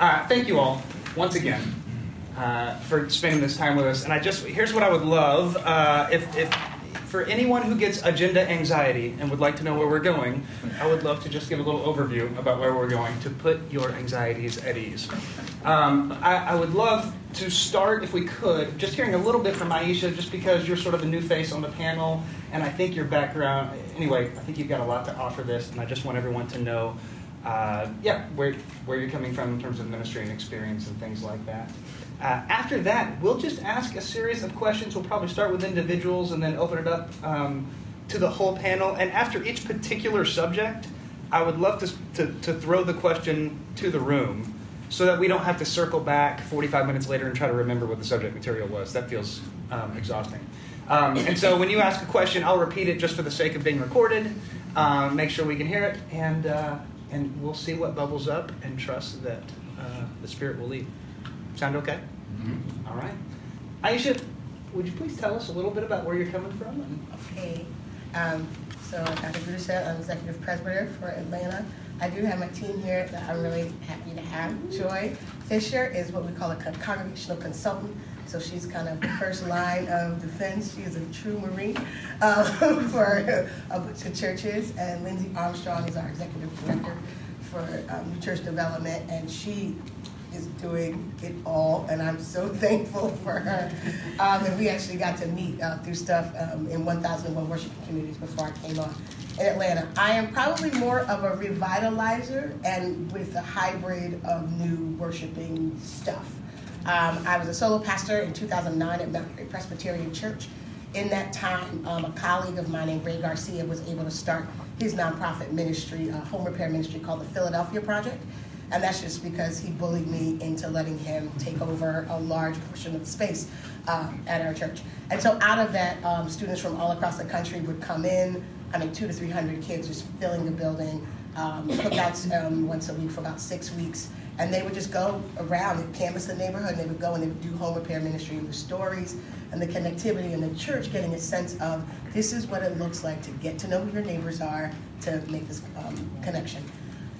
Uh, thank you all once again uh, for spending this time with us. And I just here's what I would love uh, if, if for anyone who gets agenda anxiety and would like to know where we're going, I would love to just give a little overview about where we're going to put your anxieties at ease. Um, I, I, would love to start, if we could, just hearing a little bit from Aisha, just because you're sort of a new face on the panel, and I think your background, anyway, I think you've got a lot to offer this, and I just want everyone to know uh, yeah, where, where you're coming from in terms of ministry and experience and things like that. Uh, after that, we'll just ask a series of questions. We'll probably start with individuals and then open it up um, to the whole panel. And after each particular subject, I would love to, to, to, throw the question to the room so that we don't have to circle back 45 minutes later and try to remember what the subject material was. That feels um, exhausting. Um, and so when you ask a question, I'll repeat it just for the sake of being recorded, um, make sure we can hear it, and uh, and we'll see what bubbles up and trust that uh, the Spirit will lead. Sound okay? Mm-hmm. All right. Aisha, would you please tell us a little bit about where you're coming from? Okay. Um, so, Dr. Bruce I'm executive presbyter for Atlanta. I do have my team here that I'm really happy to have. Joy Fisher is what we call a congregational consultant. So she's kind of the first line of defense. She is a true Marine um, for a bunch of churches. And Lindsay Armstrong is our executive director for um, Church Development. And she is doing it all, and I'm so thankful for her. Um, and we actually got to meet uh, through stuff um, in 1001 worship communities before I came on in Atlanta. I am probably more of a revitalizer and with a hybrid of new worshiping stuff. Um, I was a solo pastor in 2009 at Mount Presbyterian Church. In that time, um, a colleague of mine named Ray Garcia was able to start his nonprofit ministry, a home repair ministry called the Philadelphia Project. And that's just because he bullied me into letting him take over a large portion of the space uh, at our church. And so out of that, um, students from all across the country would come in. I mean, two to 300 kids just filling the building, um, cookouts um, once a week for about six weeks and they would just go around and canvass the neighborhood and they would go and they would do home repair ministry and the stories and the connectivity in the church getting a sense of this is what it looks like to get to know who your neighbors are to make this um, connection.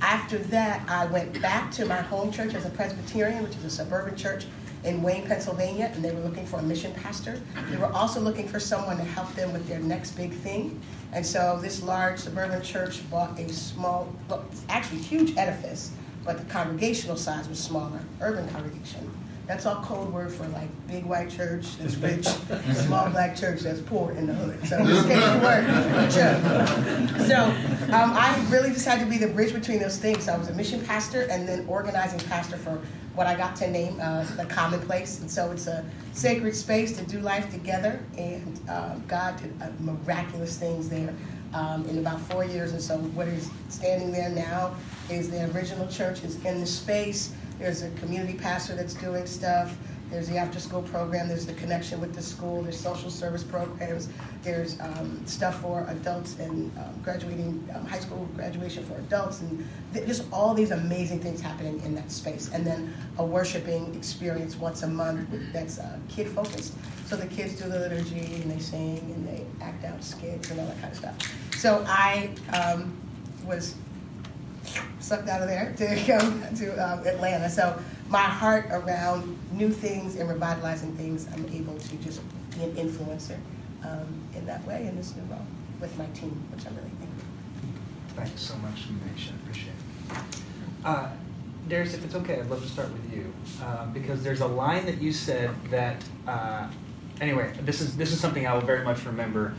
After that i went back to my home church as a presbyterian which is a suburban church in wayne pennsylvania and they were looking for a mission pastor. They were also looking for someone to help them with their next big thing. And so this large suburban church bought a small actually huge edifice but the congregational size was smaller, urban congregation. That's all code word for like big white church that's rich, small black church that's poor in the hood. So just word. Sure. So um, I really just had to be the bridge between those things. So I was a mission pastor and then organizing pastor for what I got to name uh, the Commonplace. And so it's a sacred space to do life together. And uh, God did uh, miraculous things there um, in about four years. And so what is standing there now is the original church is in the space. There's a community pastor that's doing stuff. There's the after school program. There's the connection with the school. There's social service programs. There's um, stuff for adults and um, graduating um, high school graduation for adults, and th- just all these amazing things happening in that space. And then a worshiping experience once a month that's uh, kid focused. So the kids do the liturgy and they sing and they act out skits and all that kind of stuff. So I um, was sucked out of there to come to um, Atlanta. So my heart around new things and revitalizing things, I'm able to just be an influencer um, in that way in this new role with my team, which I'm really thankful. Thanks so much, Nisha. Appreciate it. Uh, Darius, if it's okay, I'd love to start with you uh, because there's a line that you said that. Uh, anyway, this is this is something I will very much remember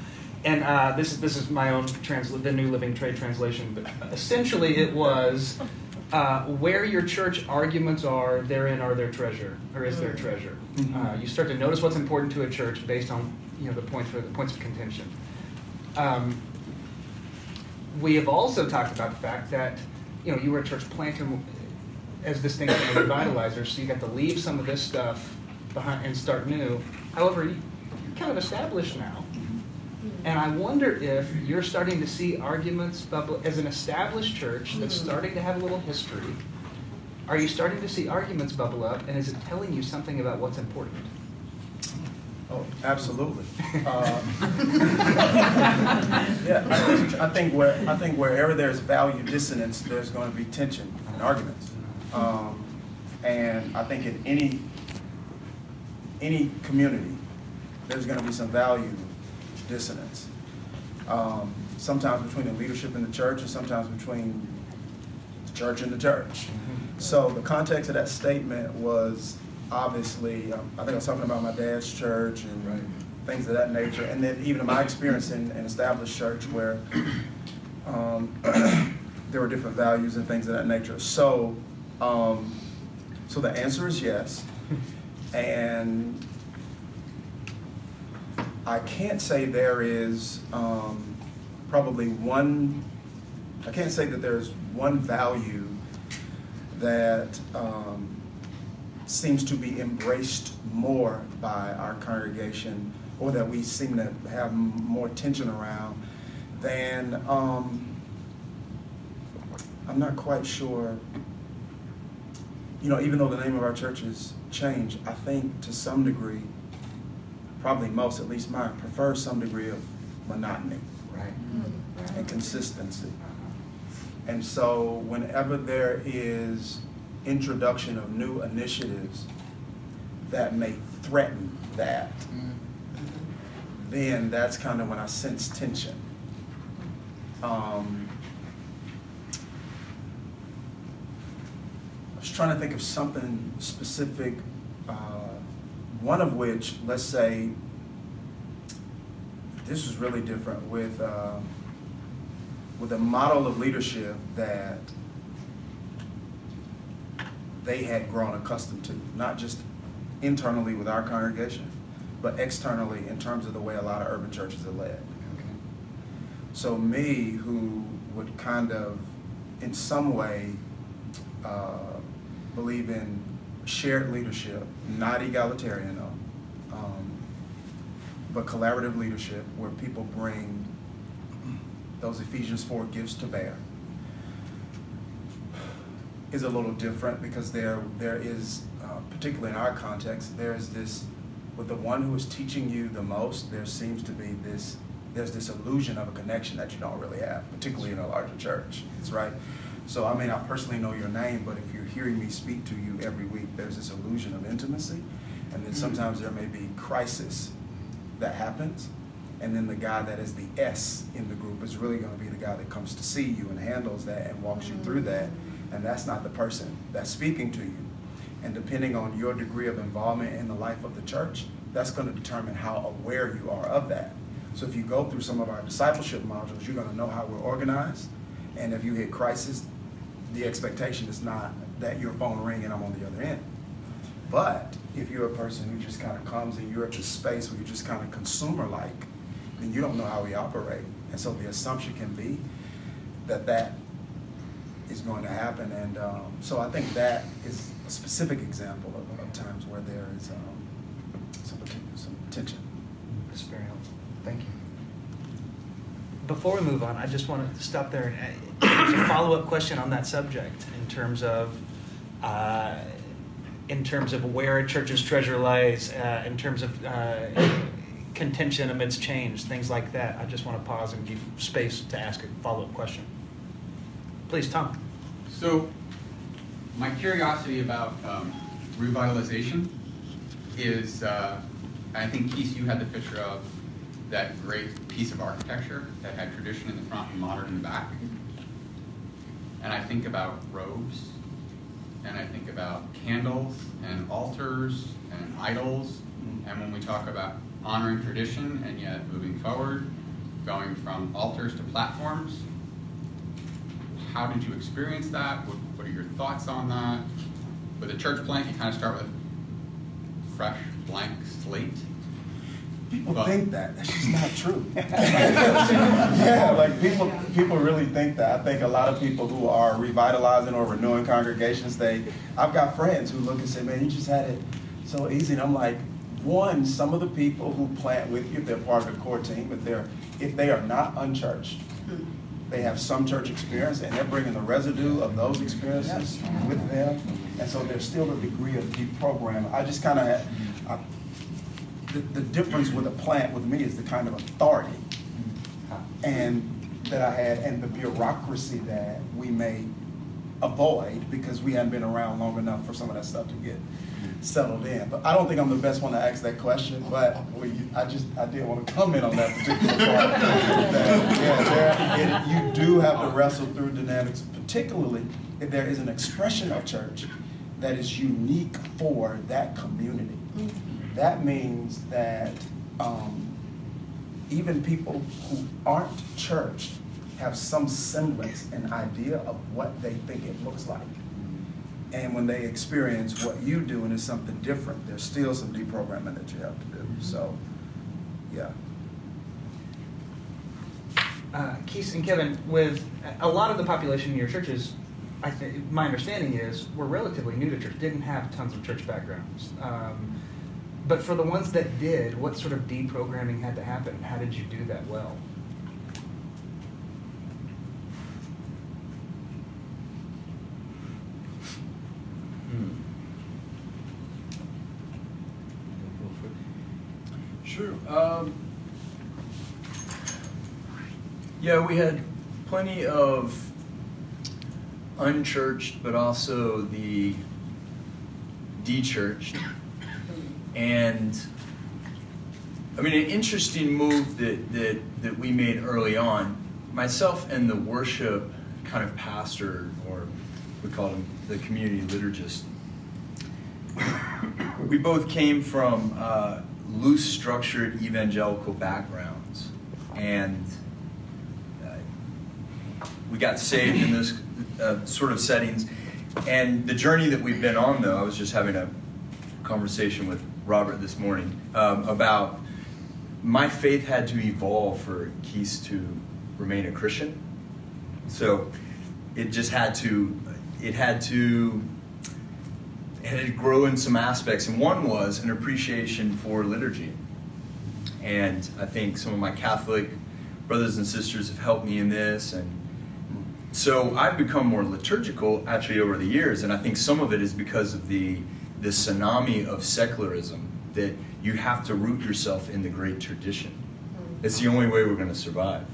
and uh, this is this is my own trans the New Living Trade translation, but essentially it was uh, where your church arguments are, therein are their treasure, or is their mm. treasure. Mm-hmm. Uh, you start to notice what's important to a church based on you know the points for the points of contention. Um, we have also talked about the fact that you know you were a church planter as distinct from a revitalizer, so you got to leave some of this stuff behind and start new. However, you're kind of established now and I wonder if you're starting to see arguments bubble as an established church that's mm-hmm. starting to have a little history. Are you starting to see arguments bubble up, and is it telling you something about what's important? Oh, absolutely. Uh, yeah, I, I, think where I think wherever there's value dissonance, there's going to be tension and arguments. Um, And I think in any, any community, there's gonna be some value dissonance. Um, Sometimes between the leadership in the church and sometimes between the church and the church. So the context of that statement was obviously, um, I think I was talking about my dad's church and things of that nature. And then even in my experience in an established church where um, there were different values and things of that nature. So, um, so the answer is yes. And I can't say there is um, probably one, I can't say that there's one value that um, seems to be embraced more by our congregation or that we seem to have more tension around than, um, I'm not quite sure. You know, even though the name of our church has changed, I think to some degree, probably most, at least mine, prefer some degree of monotony Right. and consistency. And so whenever there is introduction of new initiatives that may threaten that, then that's kind of when I sense tension. Um, I was trying to think of something specific, one of which, let's say, this was really different with um, with a model of leadership that they had grown accustomed to, not just internally with our congregation, but externally in terms of the way a lot of urban churches are led. So me, who would kind of, in some way, uh, believe in shared leadership, not egalitarian though, um, but collaborative leadership where people bring those Ephesians 4 gifts to bear is a little different because there there is, uh, particularly in our context, there is this, with the one who is teaching you the most, there seems to be this, there's this illusion of a connection that you don't really have, particularly in a larger church, It's right? So I may not personally know your name, but if you're hearing me speak to you every week, there's this illusion of intimacy. And then hmm. sometimes there may be crisis that happens. And then the guy that is the S in the group is really going to be the guy that comes to see you and handles that and walks you through that. Hmm. And that's not the person that's speaking to you. And depending on your degree of involvement in the life of the church, that's going to determine how aware you are of that. So if you go through some of our discipleship modules, you're going to know how we're organized. And if you hit crisis, the expectation is not that your phone ring and I'm on the other end. But if you're a person who just kind of comes and you're at the space where you're just kind of consumer-like, then you don't know how we operate. And so the assumption can be that that is going to happen. And um, so I think that is a specific example of, of times where there is um, some, some tension. That's very helpful. Thank you. Before we move on, I just want to stop there and uh, there's a follow-up question on that subject in terms of uh, in terms of where a church's treasure lies, uh, in terms of uh, contention amidst change, things like that. I just want to pause and give space to ask a follow-up question. Please, Tom. So, my curiosity about um, revitalization is, uh, I think Keith, you had the picture of that great piece of architecture that had tradition in the front and modern in the back. And I think about robes, and I think about candles and altars and idols. Mm-hmm. And when we talk about honoring tradition and yet moving forward, going from altars to platforms, how did you experience that? What, what are your thoughts on that? With a church plant, you kind of start with fresh, blank slate. People But- think that. That's just not true. yeah, like people people really think that. I think a lot of people who are revitalizing or renewing congregations, they I've got friends who look and say, Man, you just had it so easy. And I'm like, one, some of the people who plant with you, if they're part of the core team, if they're if they are not unchurched, mm-hmm. they have some church experience and they're bringing the residue of those experiences with them. And so there's still a degree of deprogramming. I just kind of, I the, the difference with a plant with me is the kind of authority and that I had and the bureaucracy that we may avoid because we hadn't been around long enough for some of that stuff to get settled in. But I don't think I'm the best one to ask that question, but we, I just, I did want to comment on that particular part. that, yeah, there, it, you do have to wrestle through dynamics, particularly if there is an expression of church that is unique for that community. Mm-hmm. That means that um, even people who aren't church have some semblance, and idea of what they think it looks like. And when they experience what you do and it's something different, there's still some deprogramming that you have to do. So, yeah. Uh, Keith and Kevin, with a lot of the population in your churches, I think my understanding is were relatively new to church, didn't have tons of church backgrounds. Um, but for the ones that did, what sort of deprogramming had to happen? How did you do that well? Sure. Um, yeah, we had plenty of unchurched, but also the dechurched. And I mean, an interesting move that, that, that we made early on, myself and the worship kind of pastor, or we call him the community liturgist, we both came from uh, loose structured evangelical backgrounds. And uh, we got saved in those uh, sort of settings. And the journey that we've been on, though, I was just having a conversation with Robert this morning um, about my faith had to evolve for Keith to remain a Christian. So it just had to, it had to, it had to grow in some aspects. And one was an appreciation for liturgy. And I think some of my Catholic brothers and sisters have helped me in this. And so I've become more liturgical actually over the years. And I think some of it is because of the, the tsunami of secularism that you have to root yourself in the great tradition. It's the only way we're going to survive.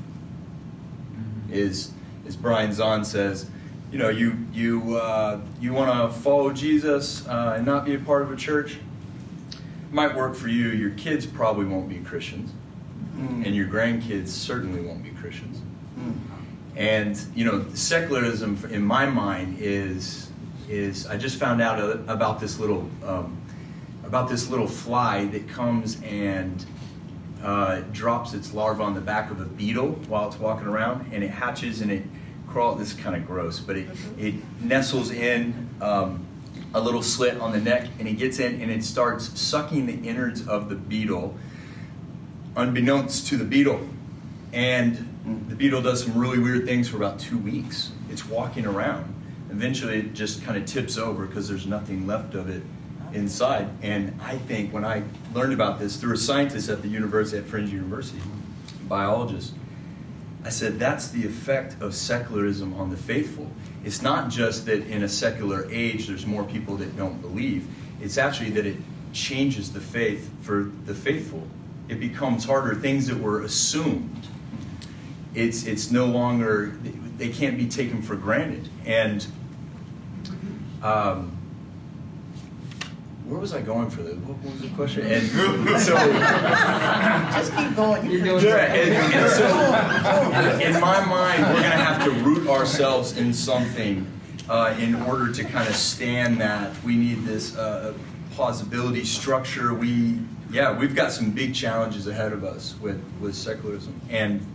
Is as Brian Zahnd says, you know, you you uh, you want to follow Jesus uh, and not be a part of a church. Might work for you. Your kids probably won't be Christians, Mm. and your grandkids certainly won't be Christians. Mm. And you know, secularism in my mind is is I just found out about this little um, about this little fly that comes and uh, drops its larva on the back of a beetle while it's walking around, and it hatches and it crawls. This is kind of gross, but it it nestles in um, a little slit on the neck, and it gets in and it starts sucking the innards of the beetle, unbeknownst to the beetle, and the beetle does some really weird things for about two weeks. It's walking around. Eventually, it just kind of tips over because there's nothing left of it inside. And I think when I learned about this through a scientist at the university, at Fringe University, biologist, I said that's the effect of secularism on the faithful. It's not just that in a secular age there's more people that don't believe, it's actually that it changes the faith for the faithful. It becomes harder. Things that were assumed, it's, it's no longer, they can't be taken for granted. And um, where was I going for this? What was the question? And so, Just keep going. You're doing yeah, and, and so in my mind, we're going to have to root ourselves in something uh, in order to kind of stand that. We need this uh, plausibility structure. We, yeah, we've got some big challenges ahead of us with, with secularism. And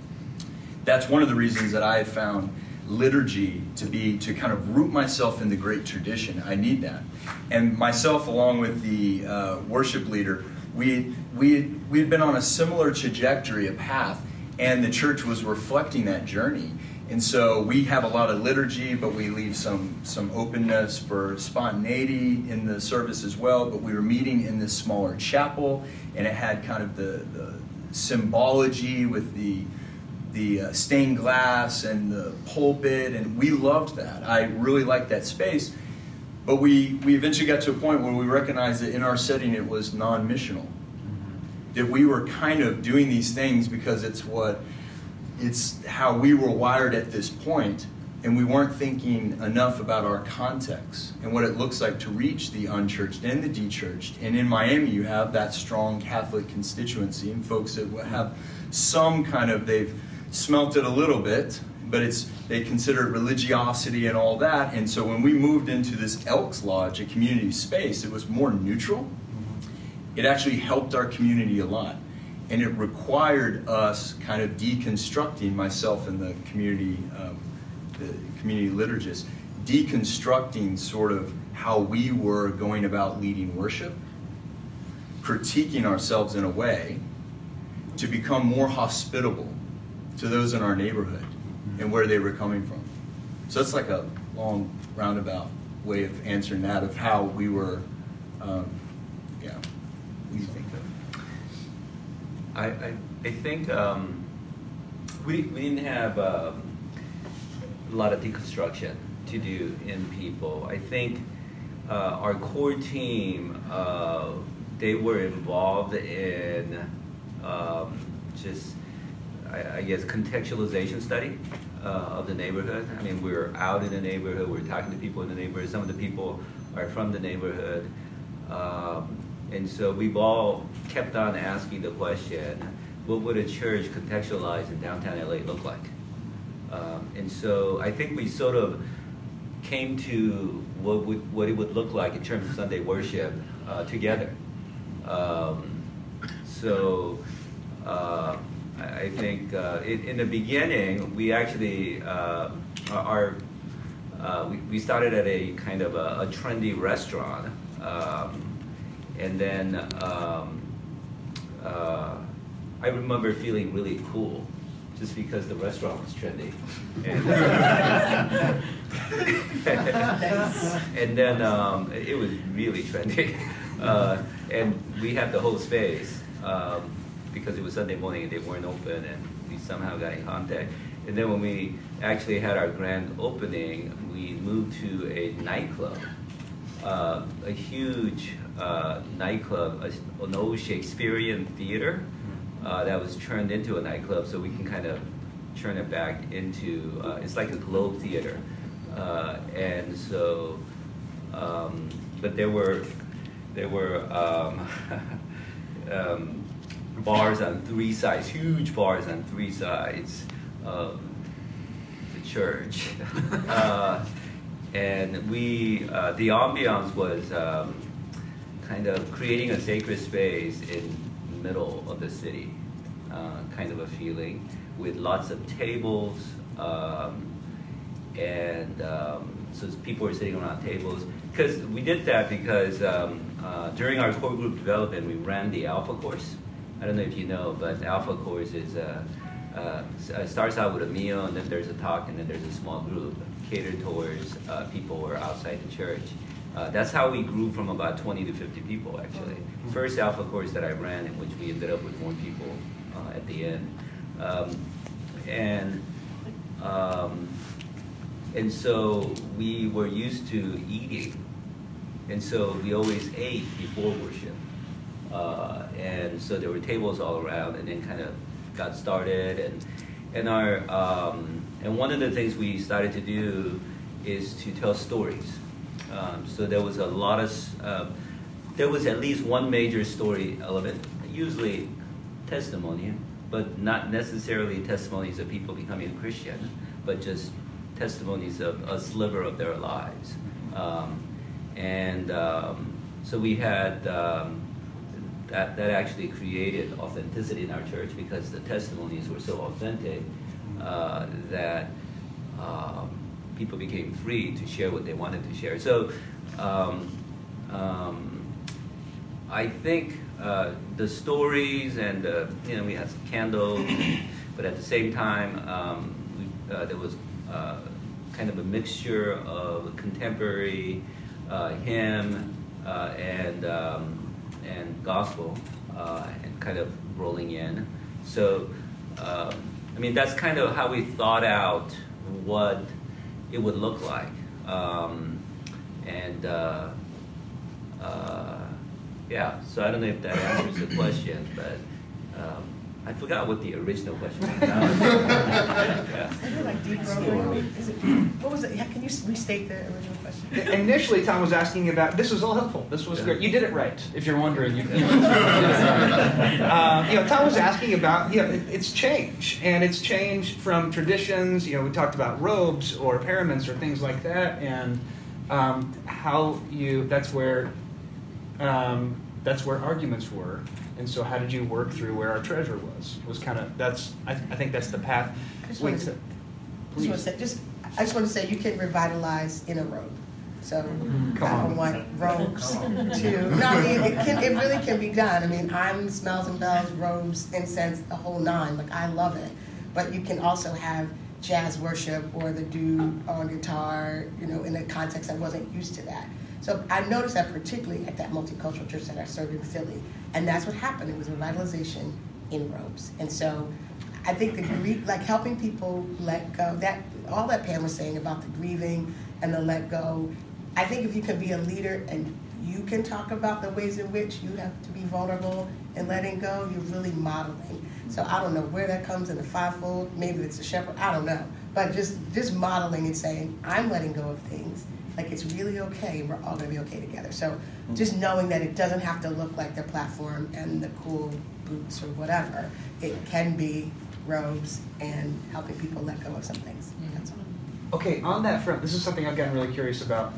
that's one of the reasons that I found liturgy to be to kind of root myself in the great tradition. I need that, and myself along with the uh, worship leader, we we we had been on a similar trajectory, a path, and the church was reflecting that journey. And so we have a lot of liturgy, but we leave some some openness for spontaneity in the service as well. But we were meeting in this smaller chapel, and it had kind of the, the symbology with the the uh, stained glass and the pulpit, and we loved that. I really liked that space. But we, we eventually got to a point where we recognized that in our setting it was non missional. That we were kind of doing these things because it's what it's how we were wired at this point, and we weren't thinking enough about our context and what it looks like to reach the unchurched and the dechurched. And in Miami, you have that strong Catholic constituency and folks that have some kind of they've smelt it a little bit, but it's they consider it religiosity and all that. And so when we moved into this Elks Lodge, a community space, it was more neutral. It actually helped our community a lot. And it required us kind of deconstructing myself and the community um, the community liturgists, deconstructing sort of how we were going about leading worship, critiquing ourselves in a way to become more hospitable to those in our neighborhood and where they were coming from. So it's like a long roundabout way of answering that of how we were, um, yeah. What do you think of? I, I, I think um, we, we didn't have um, a lot of deconstruction to do in people. I think uh, our core team, uh, they were involved in um, just, I, guess, contextualization study uh, of the neighborhood. I mean, we are out in the neighborhood, we are talking to people in the neighborhood. Some of the people are from the neighborhood. Um, and so we've all kept on asking the question, what would a church contextualized in downtown LA look like? Um, and so I think we sort of came to what would what it would look like in terms of Sunday worship uh, together. Um, so uh, I think uh, in, in, the beginning we actually uh, our uh, we, we started at a kind of a, a trendy restaurant, um, and then um, uh, I remember feeling really cool just because the restaurant was trendy. And, and then um, it was really trendy. Uh, and we had the whole space um, because it was Sunday morning and they weren't open, and we somehow got in contact. And then when we actually had our grand opening, we moved to a nightclub, uh, a huge uh, nightclub, an old Shakespearean theater uh, that was turned into a nightclub, so we can kind of turn it back into uh, it's like a globe theater, uh, and so, um, but there were there were um, um, bars on three sides, huge bars on three sides of the church, uh, and we uh, the ambiance was um, kind of creating a sacred space in middle of the city, uh, kind of a feeling, with lots of tables, um, and um, so people were sitting around tables. Because we did that because um, uh, during our core group development, we ran the Alpha course. I don't know if you know, but Alpha course is uh, uh, starts out with a meal, and then there's a talk, and then there's a small group catered towards uh, people who are outside the church. Uh, that's how we grew from about 20 to 50 people, actually. First Alpha course that I ran, in which we ended up with more people uh, at the end. Um, and, um, and so we were used to eating. And so we always ate before worship. Uh, and so there were tables all around, and then kind of got started. And, and, our, um, and one of the things we started to do is to tell stories. Um, so there was a lot of, uh, there was at least one major story element, usually testimony, but not necessarily testimonies of people becoming a Christian, but just testimonies of a sliver of their lives. Um, and um, so we had um, that, that actually created authenticity in our church because the testimonies were so authentic uh, that um, people became free to share what they wanted to share. So um, um, I think uh, the stories and uh, you know we had some candles, but at the same time um, we, uh, there was uh, kind of a mixture of contemporary uh, hymn uh, and um, and gospel and kind of rolling in. So um, I mean that's kind of how we thought out what it would look like. Um, and uh, uh, yeah, so I don't know if that answers the question, but um, I forgot what the original question was. Yeah. Is it like deep road? Is it, what was it? Yeah, Can you restate the original question? Initially, Tom was asking about. This was all helpful. This was Yeah. great. You did it right. If you're wondering, you, you, know, uh, you know, Tom was asking about. You know, it, it's change, and it's change from traditions. You know, we talked about robes or paraments or things like that, and um, how you. That's where. Um, that's where arguments were, and so how did you work through where our treasure was? Was kind of that's. I, I think that's the path. I just Wait, wanted to- so- Just want say, just, I just want to say, you can revitalize in a robe. So Come I don't want robes to, no, I mean, it can, it really can be done. I mean, I'm smells and bells, robes, incense, the whole nine, like, I love it. But you can also have jazz worship or the dude on guitar, you know, in a context I wasn't used to that. So I noticed that particularly at that multicultural church that I served in Philly. And that's what happened. It was revitalization in robes. And so I think the grief, like helping people let go, that all that Pam was saying about the grieving and the let go. I think if you can be a leader and you can talk about the ways in which you have to be vulnerable and letting go, you're really modeling. So I don't know where that comes in the fivefold. Maybe it's a shepherd. I don't know. But just just modeling and saying, I'm letting go of things. Like it's really okay. We're all gonna be okay together. So just knowing that it doesn't have to look like the platform and the cool boots or whatever. It can be robes and helping people let go of some things. That's all. Okay, on that front, this is something I've gotten really curious about.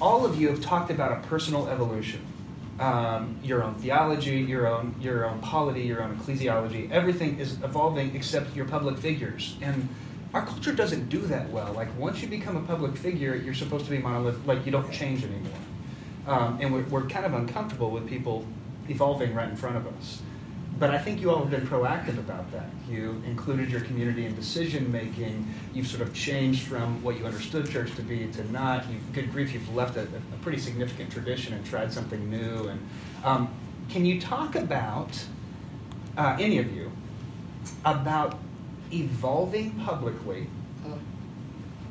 All of you have talked about a personal evolution. Um, your own theology, your own your own polity, your own ecclesiology. Everything is evolving except your public figures. And our culture doesn't do that well. Like once you become a public figure, you're supposed to be monolithic. Like you don't change anymore. Um, and we're, we're kind of uncomfortable with people evolving right in front of us. But I think you all have been proactive about that. You included your community in decision making. You've sort of changed from what you understood church to be to not. You've, good grief, you've left a, a pretty significant tradition and tried something new. And um, can you talk about uh, any of you about evolving publicly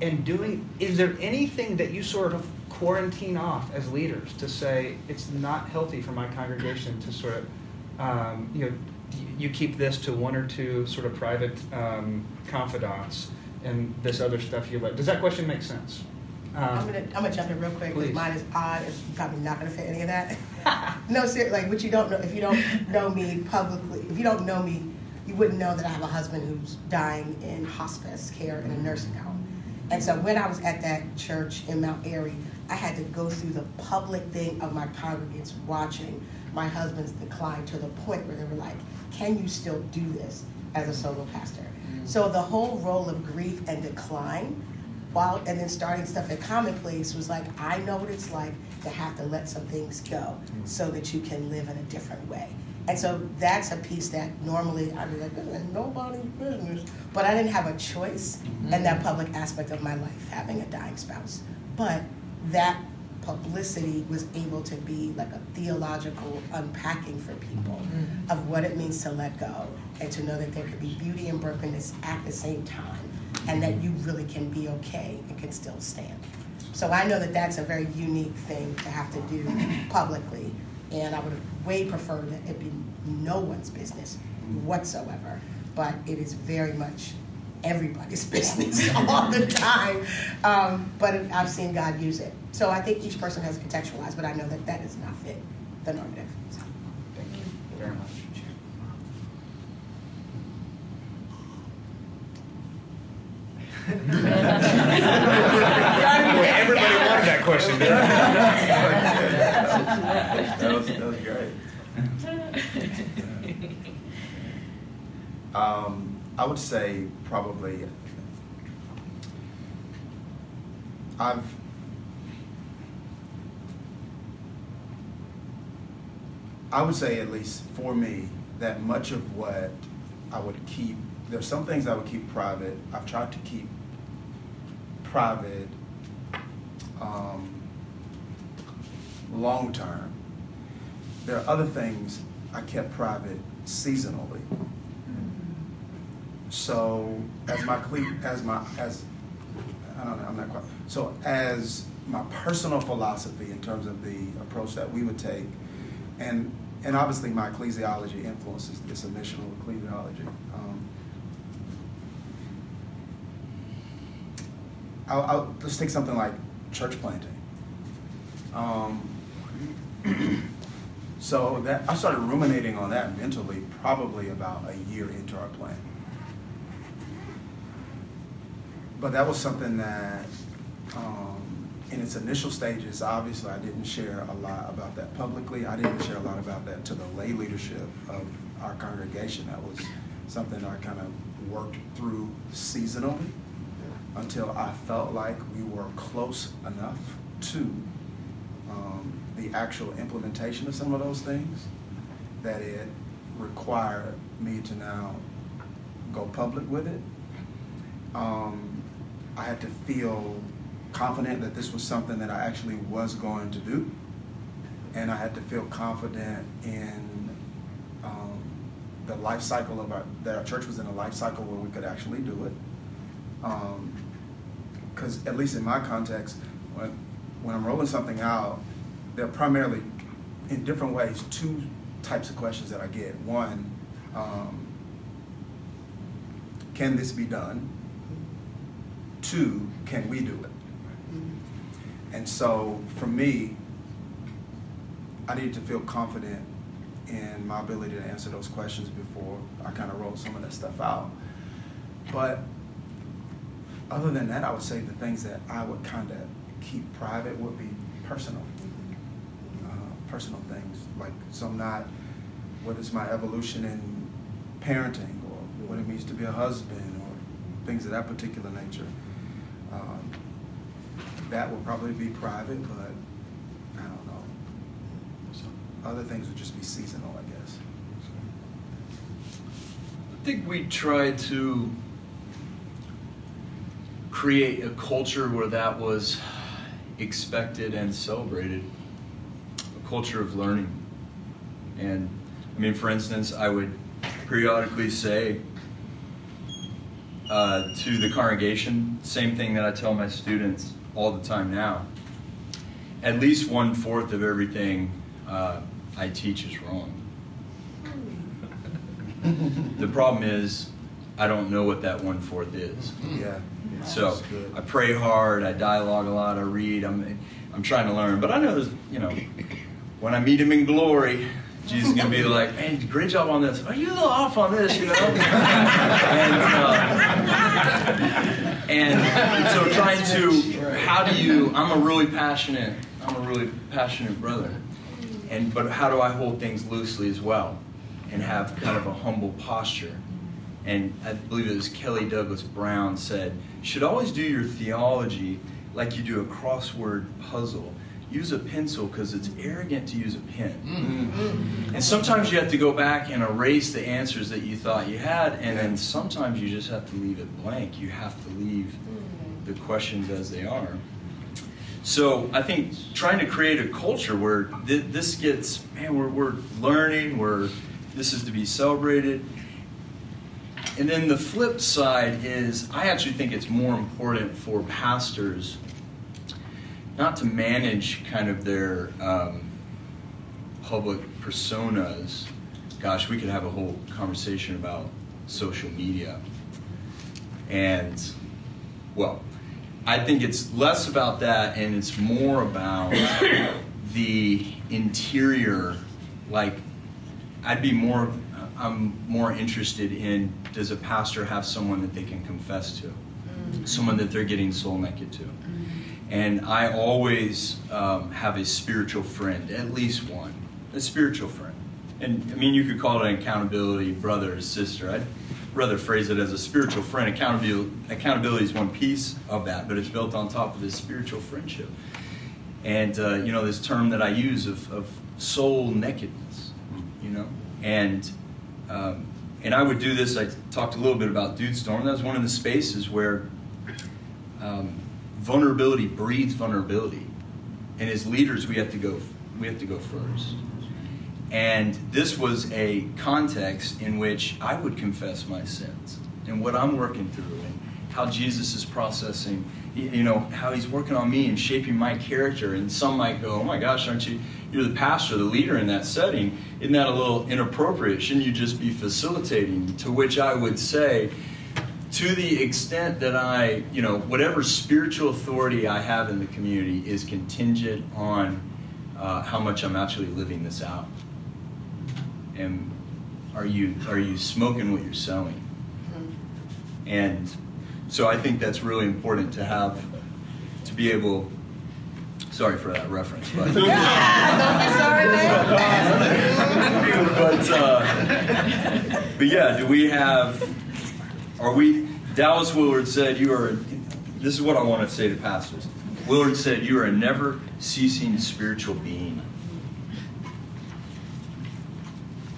and doing? Is there anything that you sort of quarantine off as leaders to say it's not healthy for my congregation to sort of um, you know, you keep this to one or two sort of private um, confidants, and this other stuff you let. Does that question make sense? Um, I'm gonna I'm gonna jump in real quick because mine is odd. It's probably not gonna fit any of that. no, seriously, like what you don't know if you don't know me publicly, if you don't know me, you wouldn't know that I have a husband who's dying in hospice care in a nursing home. And so when I was at that church in Mount Airy, I had to go through the public thing of my congregants watching my husband's decline to the point where they were like, "Can you still do this as a solo pastor?" Mm-hmm. So the whole role of grief and decline while and then starting stuff at commonplace was like i know what it's like to have to let some things go mm-hmm. so that you can live in a different way and so that's a piece that normally i'd be like this ain't nobody's business. But i didn't have a choice in mm-hmm. that public aspect of my life having a dying spouse. But that publicity was able to be like a theological unpacking for people mm-hmm. of what it means to let go and to know that there could be beauty and brokenness at the same time and that you really can be okay and can still stand. So I know that that's a very unique thing to have to do publicly, and I would have way preferred that it be no one's business whatsoever. But it is very much everybody's business all the time. Um, but I've seen God use it. So I think each person has contextualized, but I know that that does not fit the normative. So. Thank you very much. Boy, everybody wanted that question. That, was, that was great. Um, I would say probably I've I would say at least for me that much of what I would keep there's some things I would keep private. I've tried to keep private um, long term. There are other things I kept private seasonally. So as my as my as I don't know I'm not quite so as my personal philosophy in terms of the approach that we would take, and and obviously my ecclesiology influences this initial ecclesiology. Um, I'll, I'll, let's take something like church planting. Um, so that I started ruminating on that mentally probably about a year into our plan. But that was something that, um, in its initial stages, obviously I didn't share a lot about that publicly. I didn't share a lot about that to the lay leadership of our congregation. That was something I kind of worked through seasonally until I felt like we were close enough to um, the actual implementation of some of those things that it required me to now go public with it. Um, I had to feel confident that this was something that I actually was going to do. And I had to feel confident in um, the life cycle of our, that our church was in a life cycle where we could actually do it. Because, um, at least in my context, when, when I'm rolling something out, there are primarily, in different ways, two types of questions that I get. One, um, can this be done? Two, can we do it? And so for me, I needed to feel confident in my ability to answer those questions before I kind of rolled some of that stuff out. But other than that, I would say the things that I would kind of keep private would be personal, personal things. Like, so not what is my evolution in parenting or what it means to be a husband or things of that particular nature. Um, that will probably be private, but I don't know. So Other things would just be seasonal, I guess. I think we try to create a culture where that was expected and celebrated, culture of learning. And I mean, for instance, I would periodically say uh, to the congregation, same thing that I tell my students all the time now. At least one fourth of everything uh, I teach is wrong. the problem is, I don't know what that one fourth is. Yeah. So I pray hard, I dialogue a lot, I read. I'm, I'm trying to learn, but I know there's, you know, when I meet him in glory, Jesus is gonna be like, "Man, great job on this. Are you a little off on this, you know?" and, uh, and so trying to, how do you? I'm a really passionate, I'm a really passionate brother, and but how do I hold things loosely as well, and have kind of a humble posture? And I believe it was Kelly Douglas Brown said, should always do your theology like you do a crossword puzzle." Use a pencil because it's arrogant to use a pen. Mm. And sometimes you have to go back and erase the answers that you thought you had, and then sometimes you just have to leave it blank. You have to leave mm-hmm. the questions as they are. So I think trying to create a culture where th- this gets, man, we're, we're learning, we're, this is to be celebrated. And then the flip side is, I actually think it's more important for pastors not to manage kind of their um, public personas. Gosh, we could have a whole conversation about social media. And, well, I think it's less about that and it's more about the interior. Like, I'd be more, I'm more interested in does a pastor have someone that they can confess to? Someone that they're getting soul naked to? And I always um, have a spiritual friend, at least one, a spiritual friend. And I mean, you could call it an accountability brother or sister. I'd rather phrase it as a spiritual friend. Accountability, accountability is one piece of that, but it's built on top of this spiritual friendship. And, uh, you know, this term that I use of, of soul nakedness, you know? And, um, and I would do this, I talked a little bit about Dude Storm. That was one of the spaces where um, vulnerability breeds vulnerability. And as leaders, we have to go, we have to go first. And this was a context in which I would confess my sins and what I'm working through and how Jesus is processing, you know, how he's working on me and shaping my character. And some might go, oh my gosh, aren't you, you're the pastor, the leader in that setting. Isn't that a little inappropriate? Shouldn't you just be facilitating? To which I would say, to the extent that I, you know, whatever spiritual authority I have in the community is contingent on uh, how much I'm actually living this out. And are you are you smoking what you're sowing? And so I think that's really important to have to be able. Sorry for that reference, but Yeah, sorry, but uh, but yeah, do we have? Are we? Dallas Willard said you are. This is what I want to say to pastors. Willard said you are a never ceasing spiritual being.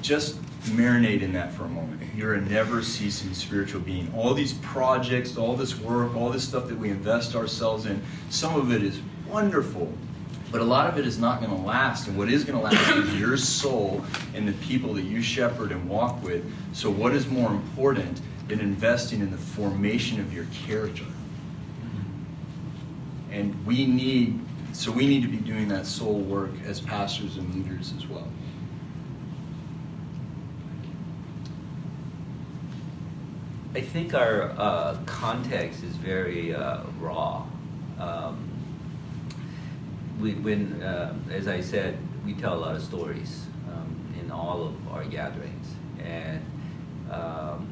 Just marinate in that for a moment. You're a never ceasing spiritual being. All these projects, all this work, all this stuff that we invest ourselves in, some of it is wonderful, but a lot of it is not going to last. And what is going to last is your soul and the people that you shepherd and walk with. So, what is more important than investing in the formation of your character? And we need, so we need to be doing that soul work as pastors and leaders as well. I think our uh, context is very uh, raw. Um, we, when, uh, as I said, we tell a lot of stories um, in all of our gatherings, and um,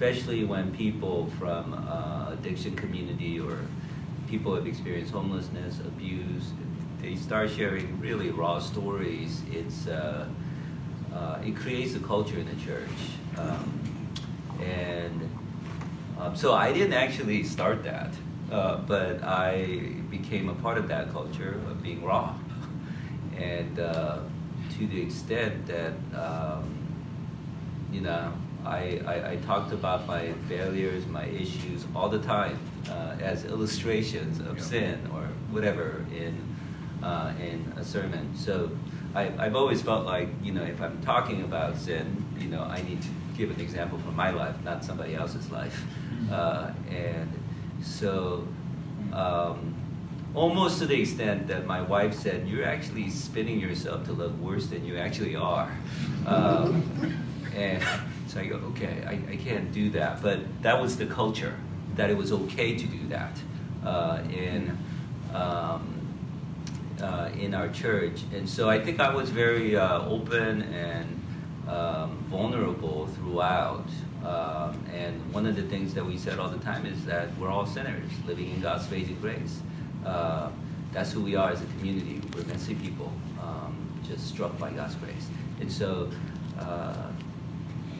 especially when people from uh, addiction community or people have experienced homelessness, abuse, they start sharing really raw stories. It's uh, uh, it creates a culture in the church. Um, and um, so I didn't actually start that, uh, but I became a part of that culture of being raw. And uh, to the extent that, um, you know, I, I, I, talked about my failures, my issues all the time uh, as illustrations of Yeah. sin or whatever in, uh, in a sermon. So I, I've always felt like, you know, if I'm talking about sin, you know, I need to give an example from my life, not somebody else's life. Uh, and so, um, almost to the extent that my wife said, You're actually spinning yourself to look worse than you actually are. Um, and so I go, Okay, I, I can't do that. But that was the culture, that it was okay to do that. Uh, in, um, uh, in our church. And so I think I was very uh, open and um, vulnerable throughout. Um, and one of the things that we said all the time is that we're all sinners living in God's amazing grace. Uh, that's who we are as a community. We're messy people, um, just struck by God's grace. And so, uh,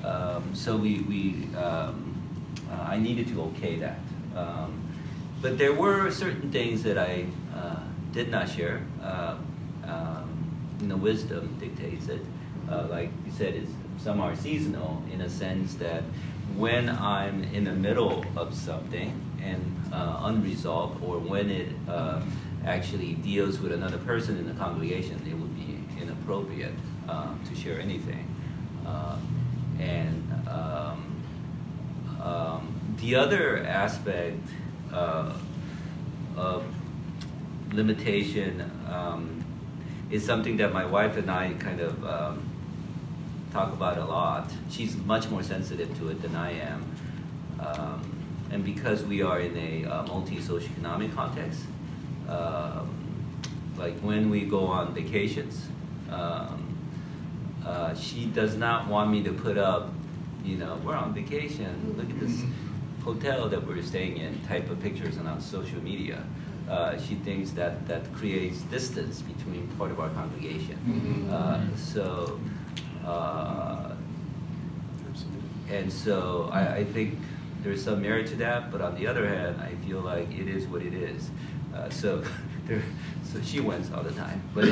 um, so we, we um, uh, I needed to okay that. Um, but there were certain things that I uh, did not share. Uh, um, you know, wisdom dictates it. Uh, like you said, is some are seasonal in a sense that when I'm in the middle of something and uh, unresolved, or when it uh, actually deals with another person in the congregation, it would be inappropriate uh, to share anything. And um, um, the other aspect uh, of limitation um, is something that my wife and I kind of um, talk about a lot. She's much more sensitive to it than I am. Um, and because we are in a uh, multi socioeconomic context, um, like when we go on vacations, um, uh, she does not want me to put up, you know, we're on vacation, look at this hotel that we're staying in type of pictures and on social media. Uh, she thinks that that creates distance between part of our congregation. Uh, so, uh, and so I, I think there's some merit to that, but on the other hand, I feel like it is what it is. Uh, so, there, so she wins all the time. But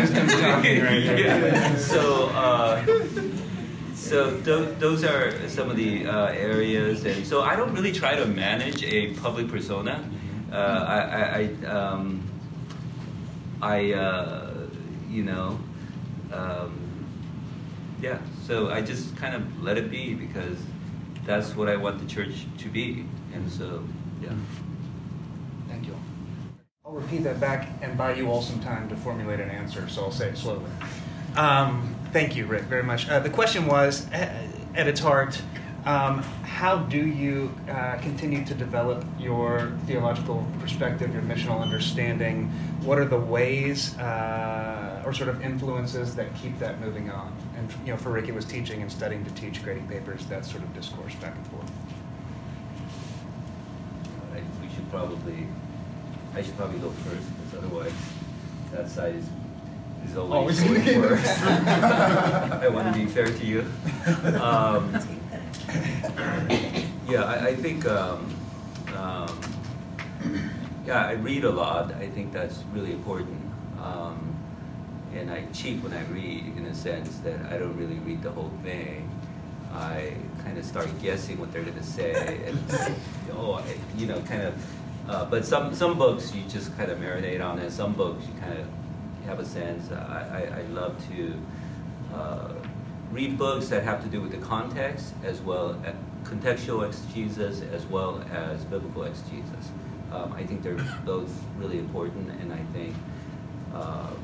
wisdom talking right here. So, uh, so th- those are some of the uh, areas, and so I don't really try to manage a public persona. Uh, I, I, I, um, I uh, you know, um, yeah. So I just kind of let it be because that's what I want the church to be, and so yeah. Thank you. I'll repeat that back and buy you all some time to formulate an answer, so I'll say it slowly. Um, thank you, Rick, very much. Uh, the question was, uh, at its heart, um, how do you uh, continue to develop your theological perspective, your missional understanding? What are the ways uh, or sort of influences that keep that moving on? And you know, for Rick, it was teaching and studying to teach, grading papers, that sort of discourse back and forth. I, we should probably, I should probably go first, because otherwise that side is, is always Always going gonna- first. I want to be fair to you. Um, yeah, I, I think, um, um, yeah, I read a lot. I think that's really important. Um, and I cheat when I read in a sense that I don't really read the whole thing. I kind of start guessing what they're going to say, and oh, you know, kind of. Uh, but some some books you just kind of marinate on it. Some books you kind of have a sense. I, I, I love to uh, read books that have to do with the context as well, as contextual exegesis as well as biblical exegesis. Um, I think they're both really important, and I think. Um,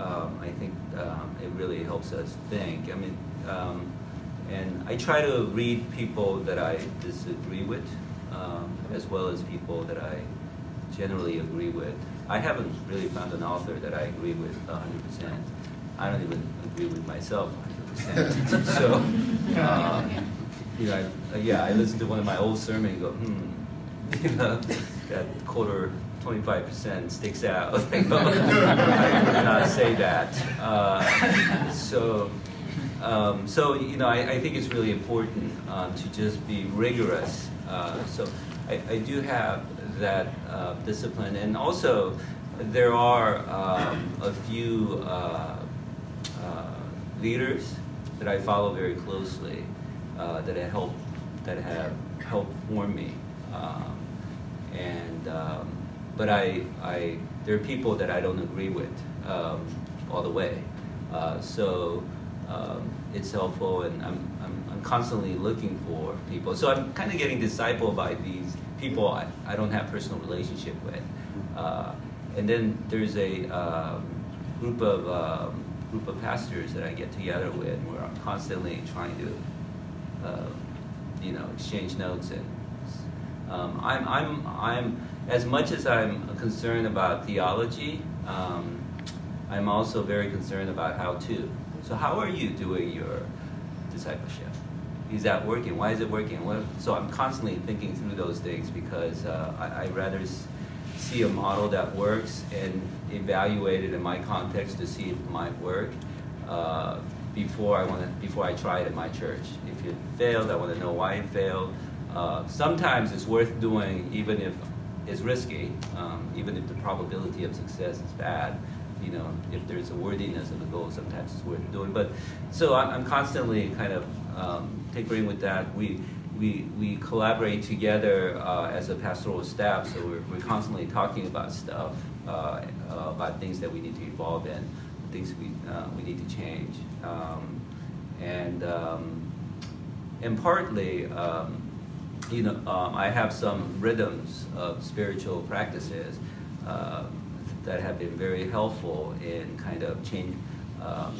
um, I think um, it really helps us think. I mean, um, and I try to read people that I disagree with, um, as well as people that I generally agree with. I haven't really found an author that I agree with 100%. I don't even agree with myself 100%. so, uh, you know, I, uh, yeah, I listened to one of my old sermons and go, hmm, you know, that quarter 25% sticks out. I would not say that. Uh, so, um, so you know, I, I, think it's really important um, to just be rigorous. Uh, so, I, I, do have that uh, discipline, and also there are um, a few uh, uh, leaders that I follow very closely uh, that have helped that have helped form me, um, and um, but I, I, there are people that I don't agree with um, all the way. Uh, so um, it's helpful, and I'm, I'm, I'm, constantly looking for people. So I'm kind of getting discipled by these people I, I don't have personal relationship with. Uh, and then there's a um, group of um, group of pastors that I get together with. And we're constantly trying to, uh, you know, exchange notes and. Um, I'm, I'm, I'm as much as I'm concerned about theology, um, I'm also very concerned about how to. So, how are you doing your discipleship? Is that working? Why is it working? So, I'm constantly thinking through those things because uh, I, I rather see a model that works and evaluate it in my context to see if it might work uh, before I want to before I try it in my church. If it failed, I want to know why it failed. Uh, sometimes it's worth doing even if it's risky, um, even if the probability of success is bad. You know, if there's a worthiness of the goal, sometimes it's worth doing. But so I'm, constantly kind of um, tinkering with that. We we we collaborate together uh, as a pastoral staff, so we're, we're constantly talking about stuff, uh, uh, about things that we need to evolve in, things we uh, we need to change, um, and um, and partly. Um, you know, um, I have some rhythms of spiritual practices uh, that have been very helpful in kind of change um,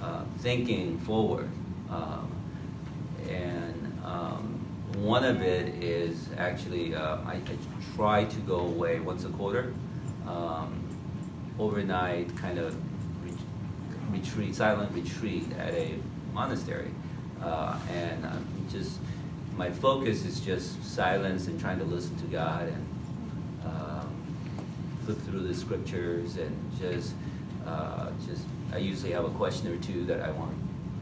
uh, thinking forward. Um, and um, one of it is actually uh, I, I, try to go away once a quarter, um, overnight kind of retreat, silent retreat at a monastery, uh, and I'm just my focus is just silence and trying to listen to God and flip through the scriptures and just uh, just I usually have a question or two that I want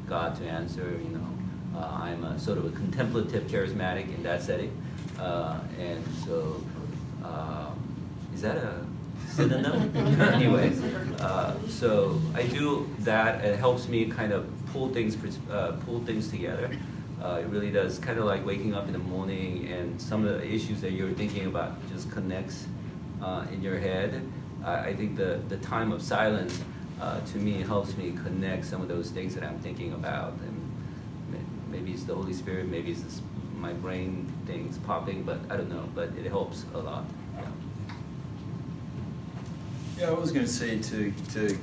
God to answer. You know, uh, I'm a sort of a contemplative charismatic in that setting, uh, and so um, is that a synonym? anyway, uh, so I do that. It helps me kind of pull things uh, pull things together. Uh, it really does, kind of like waking up in the morning and some of the issues that you're thinking about just connects uh, in your head. I think the, the time of silence uh, to me helps me connect some of those things that I'm thinking about. And maybe it's the Holy Spirit, maybe it's this, my brain things popping, but I don't know, but it helps a lot. Yeah. Yeah, I was going to say to, to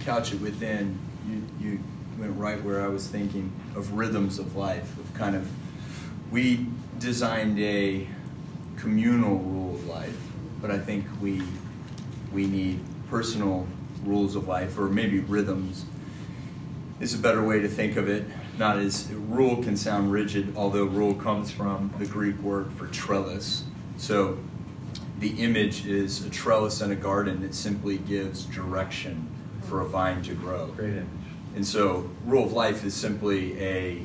couch it within, you, you went right where I was thinking of rhythms of life, of kind of, we designed a communal rule but I think we, we need personal rules of life, or maybe rhythms is a better way to think of it. Not as rule can sound rigid, although rule comes from the Greek word for trellis. So the image is a trellis in a garden that simply gives direction for a vine to grow. Great image. And so, rule of life is simply a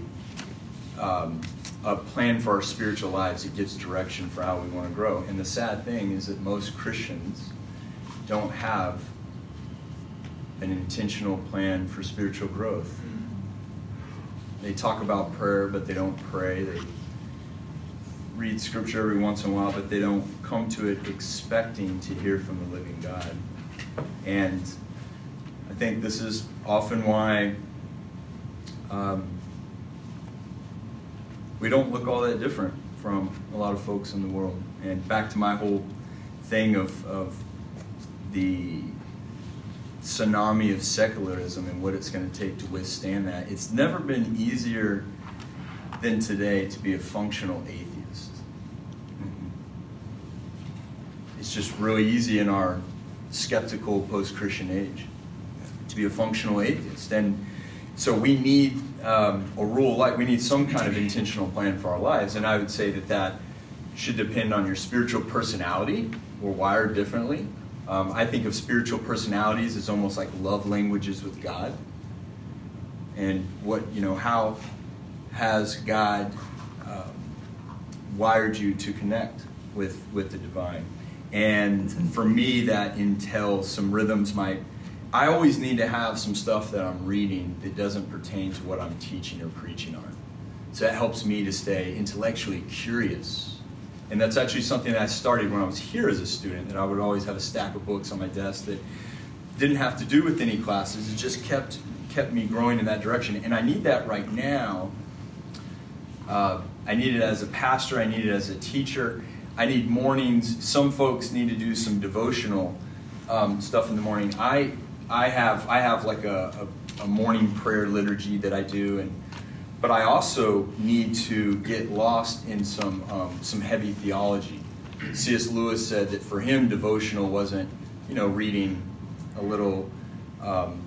um, a plan for our spiritual lives. It gives direction for how we want to grow. And the sad thing is that most Christians don't have an intentional plan for spiritual growth. They talk about prayer, but they don't pray. They read scripture every once in a while, but they don't come to it expecting to hear from the living God. And I think this is often why um, we don't look all that different from a lot of folks in the world. And back to my whole thing of, of the tsunami of secularism and what it's going to take to withstand that. It's never been easier than today to be a functional atheist. Mhm. It's just really easy in our skeptical post Christian age to be a functional atheist. And so we need um, a rule like we need some kind of intentional plan for our lives. And I would say that that should depend on your spiritual personality. We're wired differently. Um, I think of spiritual personalities as almost like love languages with God. And what, you know, how has God um, wired you to connect with, with the divine? And for me, that entails some rhythms. My, I always need to have some stuff that I'm reading that doesn't pertain to what I'm teaching or preaching on. So that helps me to stay intellectually curious and that's actually something that I started when I was here as a student, that I would always have a stack of books on my desk that didn't have to do with any classes. It just kept kept me growing in that direction. And I need that right now. Uh, I need it as a pastor, I need it as a teacher. I need mornings. Some folks need to do some devotional um, stuff in the morning. I I have I have like a, a, a morning prayer liturgy that I do and but I also need to get lost in some um, some heavy theology. C.S. Lewis said that for him, devotional wasn't, you know, reading a little, um,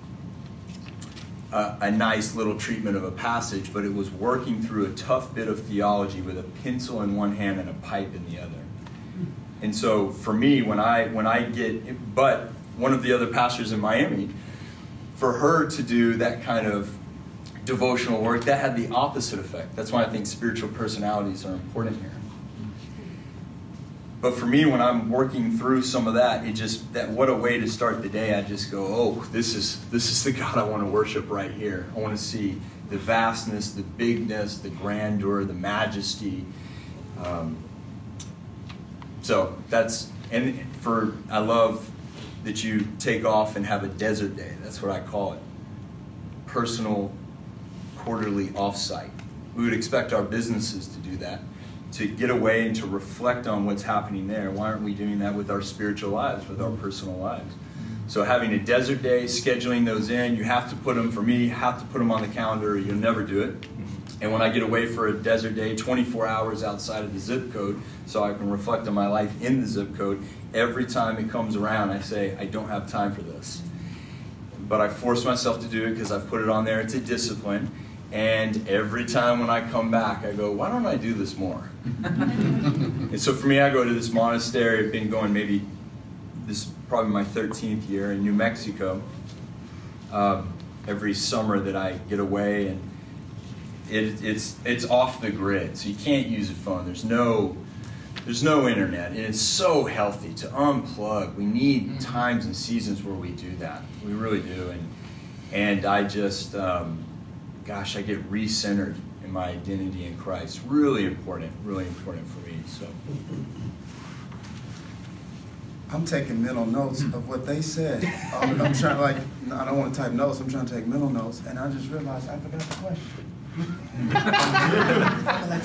a, a nice little treatment of a passage, but it was working through a tough bit of theology with a pencil in one hand and a pipe in the other. And so, for me, when I when I get, but one of the other pastors in Miami, for her to do that kind of devotional work, that had the opposite effect. That's why I think spiritual personalities are important here. But for me, when I'm working through some of that, it just that what a way to start the day. I just go, oh, this is this is the God I want to worship right here. I want to see the vastness, the bigness, the grandeur, the majesty. Um, so that's and for I love that you take off and have a desert day. That's what I call it. Personal quarterly offsite. We would expect our businesses to do that, to get away and to reflect on what's happening there. Why aren't we doing that with our spiritual lives, with our personal lives? So having a desert day, scheduling those in, you have to put them, for me, you have to put them on the calendar, you'll never do it. And when I get away for a desert day, 24 hours outside of the zip code, so I can reflect on my life in the zip code, every time it comes around, I say, I don't have time for this. But I force myself to do it because I've put it on there. It's a discipline. And every time when I come back, I go, why don't I do this more? and so for me, I go to this monastery. I've been going maybe this is probably my 13th year in New Mexico. Um, every summer that I get away, and it, it's it's off the grid, so you can't use a phone. There's no there's no internet, and it's so healthy to unplug. We need times and seasons where we do that. We really do, and and I just. Um, gosh, I get recentered in my identity in Christ. Really important, really important for me. So I'm taking mental notes of what they said. I'm, I'm trying like I don't want to type notes. I'm trying to take mental notes, and I just realized I forgot the question.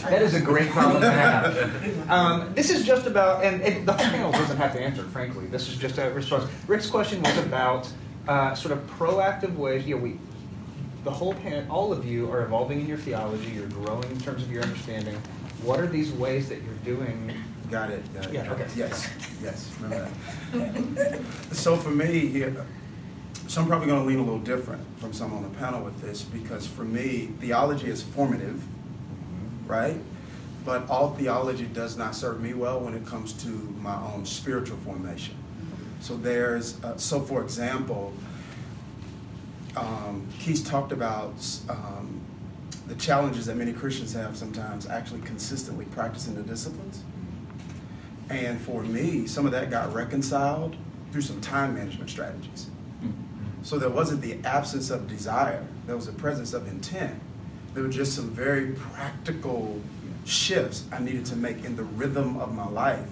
That is a great problem to have. Um, this is just about, and, and the whole panel doesn't have to answer, frankly. This is just a response. Rick's question was about uh, sort of proactive ways. You know, we, the whole pan, all of you are evolving in your theology. You're growing in terms of your understanding. What are these ways that you're doing? Got it. Got it. Yeah, okay. Yes. Yes. Remember that. so for me, here, so I'm probably going to lean a little different from some on the panel with this because for me, theology is formative, right? But all theology does not serve me well when it comes to my own spiritual formation. So there's, uh, so for example, um, Keith talked about um, the challenges that many Christians have sometimes actually consistently practicing the disciplines. And for me, some of that got reconciled through some time management strategies. So there wasn't the absence of desire, there was a presence of intent. There were just some very practical shifts I needed to make in the rhythm of my life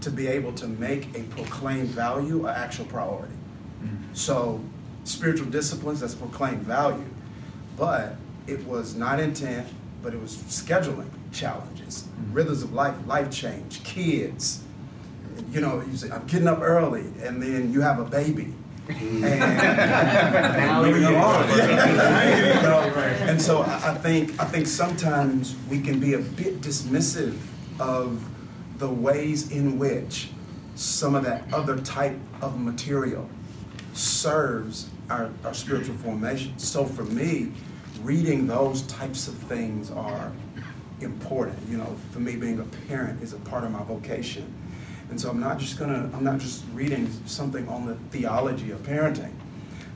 to be able to make a proclaimed value an actual priority. Mm-hmm. So, spiritual disciplines, that's proclaimed value. But it was not intent, but it was scheduling challenges, mm-hmm. rhythms of life, life change, kids. You know, you say, I'm getting up early, and then you have a baby. And you're moving getting along. it. You know, and so I I think I think sometimes we can be a bit dismissive of the ways in which some of that other type of material serves our, our spiritual formation. So for me, reading those types of things are important. You know, for me, being a parent is a part of my vocation. And so I'm not just gonna, I'm not just reading something on the theology of parenting.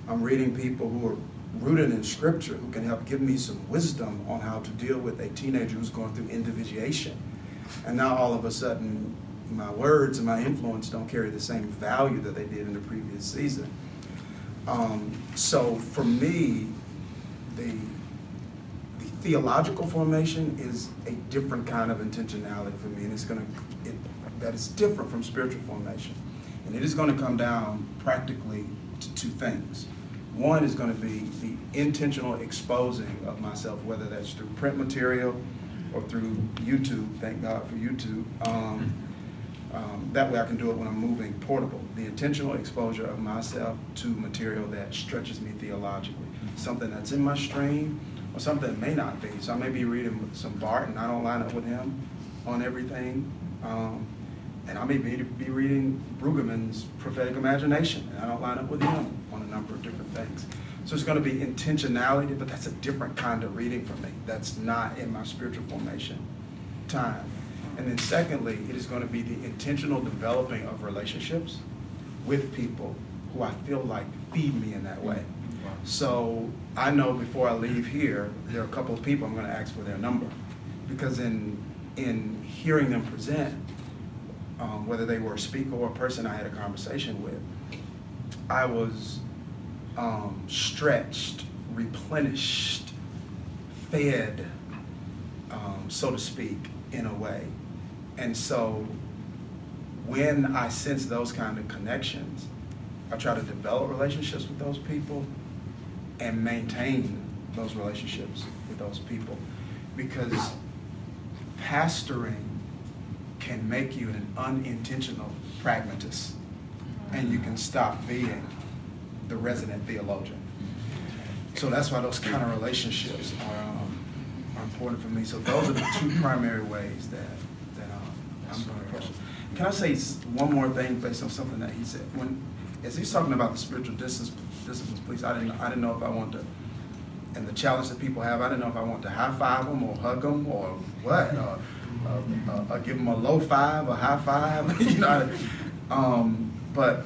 I'm reading people who are rooted in scripture who can help give me some wisdom on how to deal with a teenager who's going through individuation. And now all of a sudden, my words and my influence don't carry the same value that they did in the previous season. Um, so for me, the the theological formation is a different kind of intentionality for me, and it's to it, that is different from spiritual formation, and it is going to come down practically to two things. One is going to be the intentional exposing of myself, whether that's through print material or through YouTube. Thank God for YouTube. Um, um, that way I can do it when I'm moving portable. The intentional exposure of myself to material that stretches me theologically. Something that's in my stream or something that may not be. So I may be reading some Barth and I don't line up with him on everything. Um, and I may be, be reading Brueggemann's prophetic imagination and I don't line up with him on a number of different things. So it's going to be intentionality, but that's a different kind of reading for me. That's not in my spiritual formation time. And then secondly, it is going to be the intentional developing of relationships with people who I feel like feed me in that way. So I know before I leave here, there are a couple of people I'm going to ask for their number. Because in, in hearing them present, um, whether they were a speaker or a person I had a conversation with, I was um, stretched, replenished, fed, um, so to speak, in a way. And so when I sense those kind of connections, I try to develop relationships with those people and maintain those relationships with those people. Because pastoring can make you an unintentional pragmatist and you can stop being the resident theologian. So that's why those kind of relationships are, um, are important for me. So those are the two primary ways that, that um, I'm going to approach it. Can I say one more thing based on something that he said? When, as he's talking about the spiritual distance, disciplines, please, I didn't, I didn't know if I wanted to, and the challenge that people have, I didn't know if I want to high five them or hug them or what, uh, uh, or give them a low five, a high five, you know. Um, but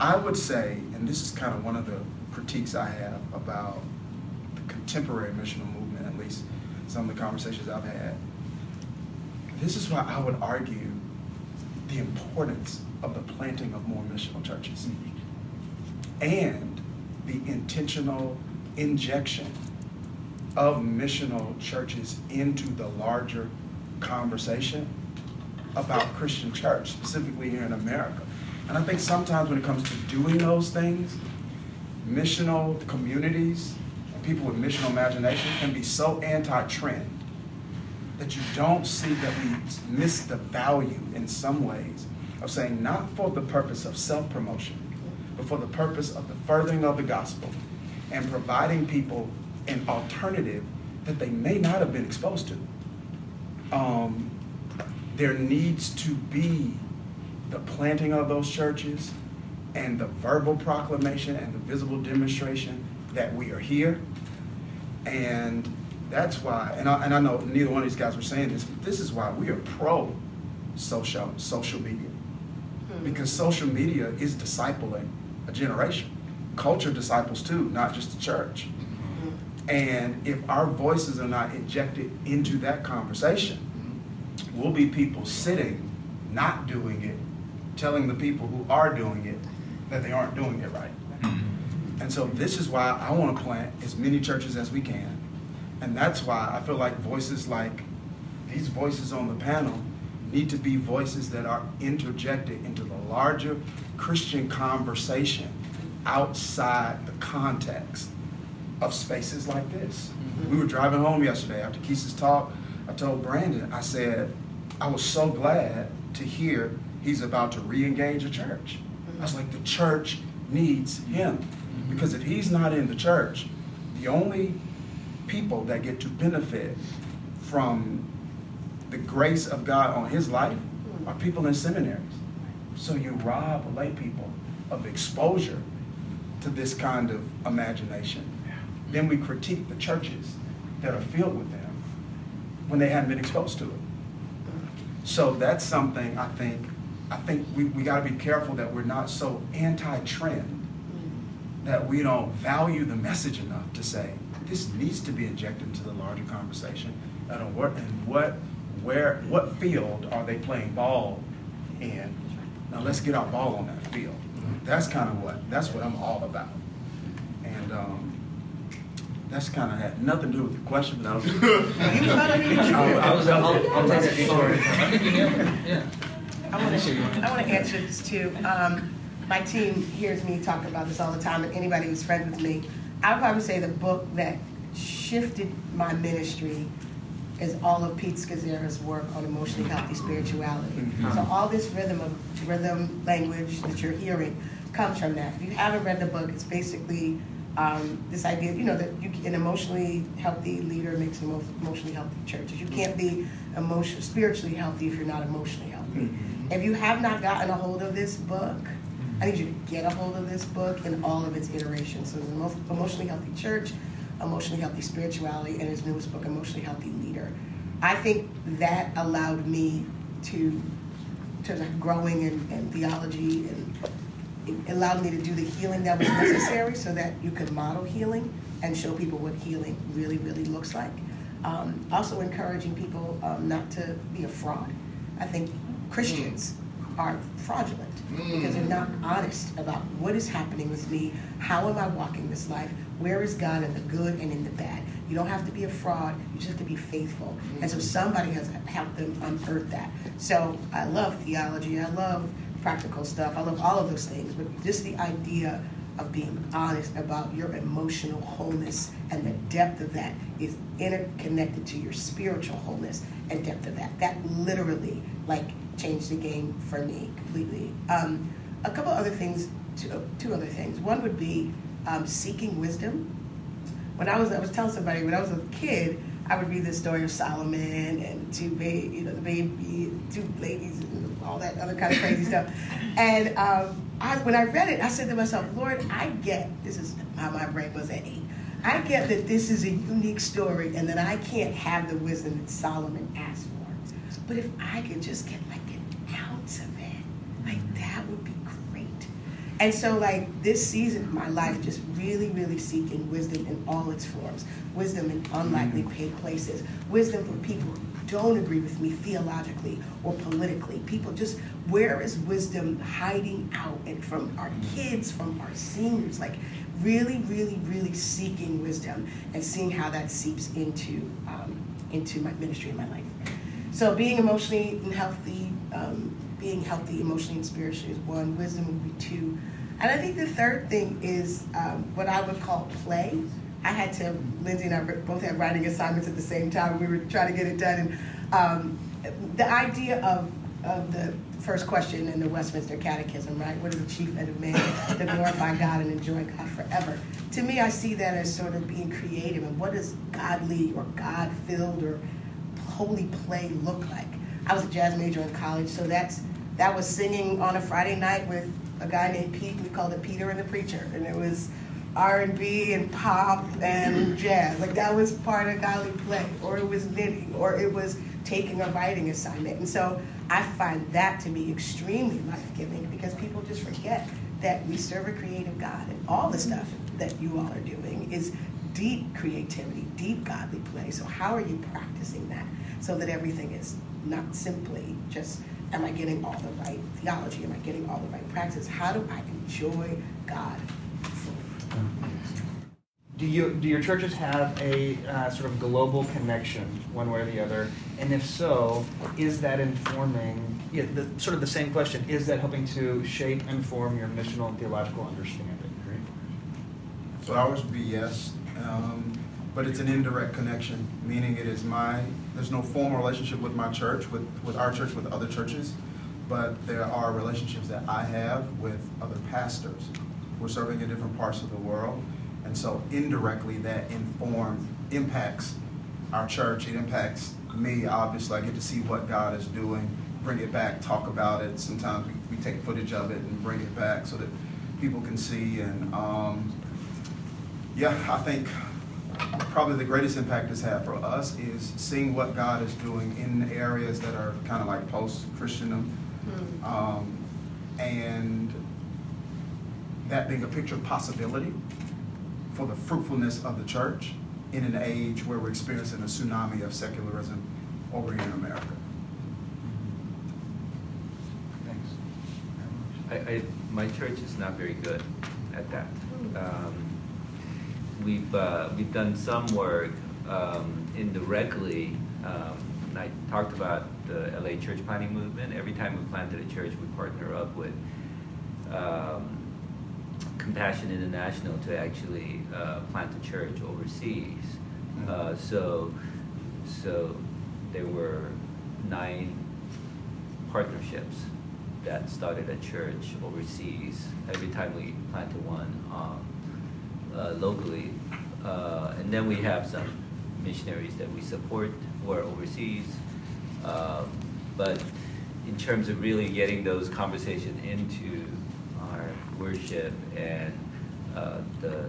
I would say, and this is kind of one of the critiques I have about the contemporary missional movement, at least some of the conversations I've had. This is why I would argue the importance of the planting of more missional churches and the intentional injection of missional churches into the larger conversation about Christian church, specifically here in America. And I think sometimes when it comes to doing those things, missional communities, and people with missional imagination can be so anti-trend that you don't see that we miss the value in some ways of saying not for the purpose of self-promotion, but for the purpose of the furthering of the gospel and providing people an alternative that they may not have been exposed to. Um, there needs to be the planting of those churches and the verbal proclamation and the visible demonstration that we are here. And that's why, and I, and I know neither one of these guys were saying this, but this is why we are pro social social media. Because social media is discipling a generation. Culture disciples too, not just the church. And if our voices are not injected into that conversation, we'll be people sitting, not doing it, telling the people who are doing it that they aren't doing it right. Mm-hmm. And so this is why I want to plant as many churches as we can. And that's why I feel like voices like these voices on the panel need to be voices that are interjected into the larger Christian conversation outside the context of spaces like this. Mm-hmm. We were driving home yesterday after Keith's talk. I told Brandon, I said, I was so glad to hear he's about to re engage a church. Mm-hmm. I was like, the church needs him. Mm-hmm. Because if he's not in the church, the only people that get to benefit from the grace of God on his life are people in seminaries. So you rob lay people of exposure to this kind of imagination. Then we critique the churches that are filled with them when they haven't been exposed to it. So that's something I think I think we, we got to be careful that we're not so anti-trend that we don't value the message enough to say this needs to be injected into the larger conversation. And what and what where what field are they playing ball in? Now let's get our ball on that field. That's kind of what that's what I'm all about. And um, that's kind of had nothing to do with the question. But I was, I was, I'll, I'll take a detour. I think you nailed it, yeah. I want to, I want to answer this too. Um, my team hears me talk about this all the time, and anybody who's friends with me, I would probably say the book that shifted my ministry is all of Pete Scazzero's work on emotionally healthy spirituality. So all this rhythm of rhythm language that you're hearing comes from that. If you haven't read the book, it's basically um, this idea, you know, that you, an emotionally healthy leader makes an emotionally healthy churches. You can't be emotion, spiritually healthy if you're not emotionally healthy. If you have not gotten a hold of this book, I need you to get a hold of this book in all of its iterations. So, the Emo- emotionally healthy church, emotionally healthy spirituality, and his newest book, emotionally healthy leader. I think that allowed me to, to growing in, in theology and allowed me to do the healing that was necessary so that you could model healing and show people what healing really, really looks like. Um, also encouraging people um, not to be a fraud. I think Christians are fraudulent because they're not honest about what is happening with me, how am I walking this life, where is God in the good and in the bad. You don't have to be a fraud, you just have to be faithful. And so somebody has helped them unearth that. So I love theology, I love practical stuff, I love all of those things, but just the idea of being honest about your emotional wholeness and the depth of that is interconnected to your spiritual wholeness and depth of that. That literally like changed the game for me completely. Um, a couple other things, two, two other things. One would be um, seeking wisdom. When I was, I was telling somebody when I was a kid, I would read the story of Solomon and two baby, you know, the baby, two ladies, all that other kind of crazy stuff. And um, I, when I read it, I said to myself, Lord, I get this is how my brain was at eight. I get that this is a unique story and that I can't have the wisdom that Solomon asked for. But if I could just get like an ounce of it, like that would be great. And so, like this season of my life, just really, really seeking wisdom in all its forms, wisdom in unlikely places, wisdom for people don't agree with me theologically or politically. People just where is wisdom hiding out and from our kids, from our seniors, like really, really, really seeking wisdom and seeing how that seeps into um, into my ministry and my life. So being emotionally and healthy, um, being healthy emotionally and spiritually is one. Wisdom would be two. And I think the third thing is um, what I would call play. I had to, Lindsay and I both had writing assignments at the same time. We were trying to get it done. And um, the idea of, of the first question in the Westminster Catechism, right? What is the chief end of man? to glorify God and enjoy God forever. To me, I see that as sort of being creative and what does godly or God filled or holy play look like? I was a jazz major in college, so that's that was singing on a Friday night with a guy named Pete. We called it Peter and the Preacher, and it was R and pop and jazz. Like that was part of godly play, or it was knitting, or it was taking a writing assignment. And so I find that to be extremely life giving because people just forget that we serve a creative God, and all the stuff that you all are doing is deep creativity, deep godly play. So how are you practicing that so that everything is not simply just am I getting all the right theology? Am I getting all the right practice? How do I enjoy God? Do you do your churches have a uh, sort of global connection, one way or the other? And if so, is that informing? Yeah, the, sort of the same question: Is that helping to shape and form your missional and theological understanding? So ours would be yes, um, but it's an indirect connection, meaning it is my there's no formal relationship with my church, with, with our church, with other churches, but there are relationships that I have with other pastors. We're serving in different parts of the world, and so indirectly that informs, impacts our church. It impacts me, obviously. I get to see what God is doing, bring it back, talk about it. Sometimes we, we take footage of it and bring it back so that people can see. And um, yeah, I think probably the greatest impact it's had for us is seeing what God is doing in areas that are kind of like post-Christendom, mm. um, and that being a picture of possibility for the fruitfulness of the church in an age where we're experiencing a tsunami of secularism over here in America. Thanks. I, I, my church is not very good at that. Um, we've uh, we've done some work um, indirectly. Um, I talked about the LA church planting movement. Every time we planted a church, we partner up with um, Compassion International to actually uh, plant a church overseas. Mm-hmm. Uh, so, so there were nine partnerships that started a church overseas. Every time we planted one, um, uh, locally. Uh, and then we have some missionaries that we support who are overseas. Uh, but in terms of really getting those conversations into worship and uh, the,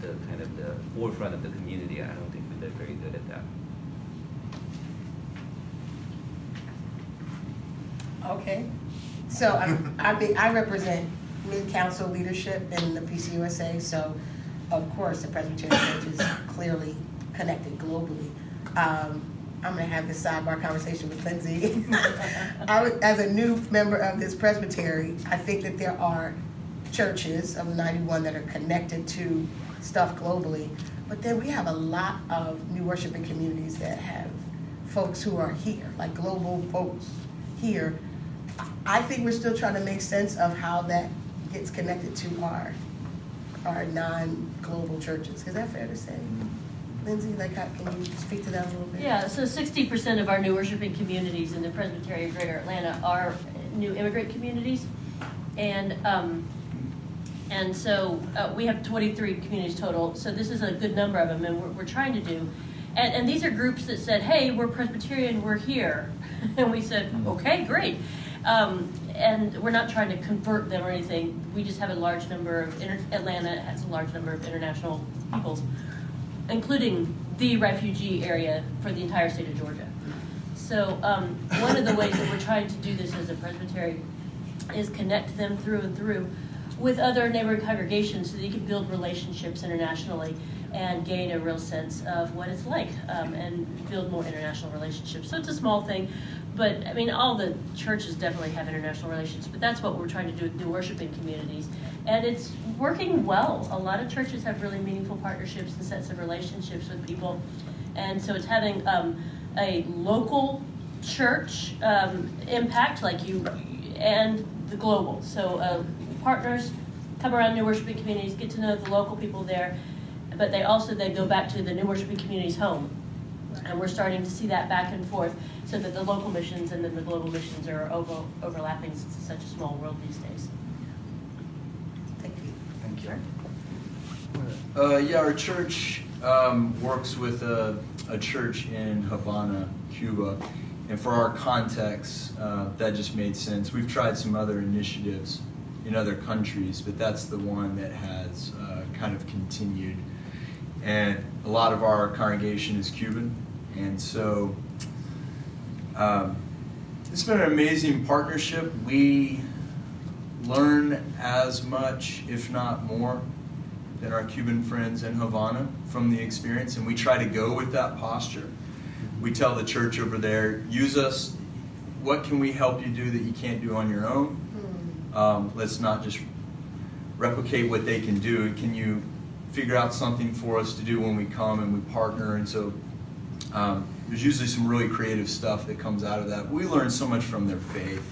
the kind of the forefront of the community, I don't think we're very good at that. Okay. So I'm, I, mean, I represent mid council leadership in the PCUSA. So of course, the Presbyterian Church is clearly connected globally. Um, I'm going to have this sidebar conversation with Lindsay. I would, as a new member of this presbytery, I think that there are churches of 91 that are connected to stuff globally, but then we have a lot of new worshiping communities that have folks who are here, like global folks here. I think we're still trying to make sense of how that gets connected to our our non-global churches. Is that fair to say? Lindsay, like, how, can you speak to that a little bit? Yeah, so 60% of our new worshiping communities in the Presbyterian Greater Atlanta are new immigrant communities. And um, and so uh, we have 23 communities total. So this is a good number of them, and we're, we're trying to do. And, and these are groups that said, hey, we're Presbyterian, we're here. and we said, okay, great. Um, and we're not trying to convert them or anything. We just have a large number of inter- Atlanta has a large number of international peoples, including the refugee area for the entire state of Georgia. So um, one of the ways that we're trying to do this as a presbytery is connect them through and through with other neighboring congregations so that you can build relationships internationally and gain a real sense of what it's like um, and build more international relationships. So it's a small thing, but I mean, all the churches definitely have international relations, but that's what we're trying to do with new worshiping communities. And it's working well. A lot of churches have really meaningful partnerships and sets of relationships with people. And so it's having um, a local church um, impact, like you, and the global. So uh, partners come around new worshiping communities, get to know the local people there, but they also then go back to the new worshiping community's home. And we're starting to see that back and forth so that the local missions and then the global missions are over, overlapping since it's such a small world these days. Thank you. Thank you. Uh, yeah, our church um, works with a, a church in Havana, Cuba. And for our context, uh, that just made sense. We've tried some other initiatives in other countries, but that's the one that has uh, kind of continued. And a lot of our congregation is Cuban. And so um, it's been an amazing partnership. We learn as much, if not more, than our Cuban friends in Havana from the experience, and we try to go with that posture. We tell the church over there, use us. What can we help you do that you can't do on your own? Um, let's not just replicate what they can do. Can you figure out something for us to do when we come and we partner? And so um, there's usually some really creative stuff that comes out of that. We learn so much from their faith.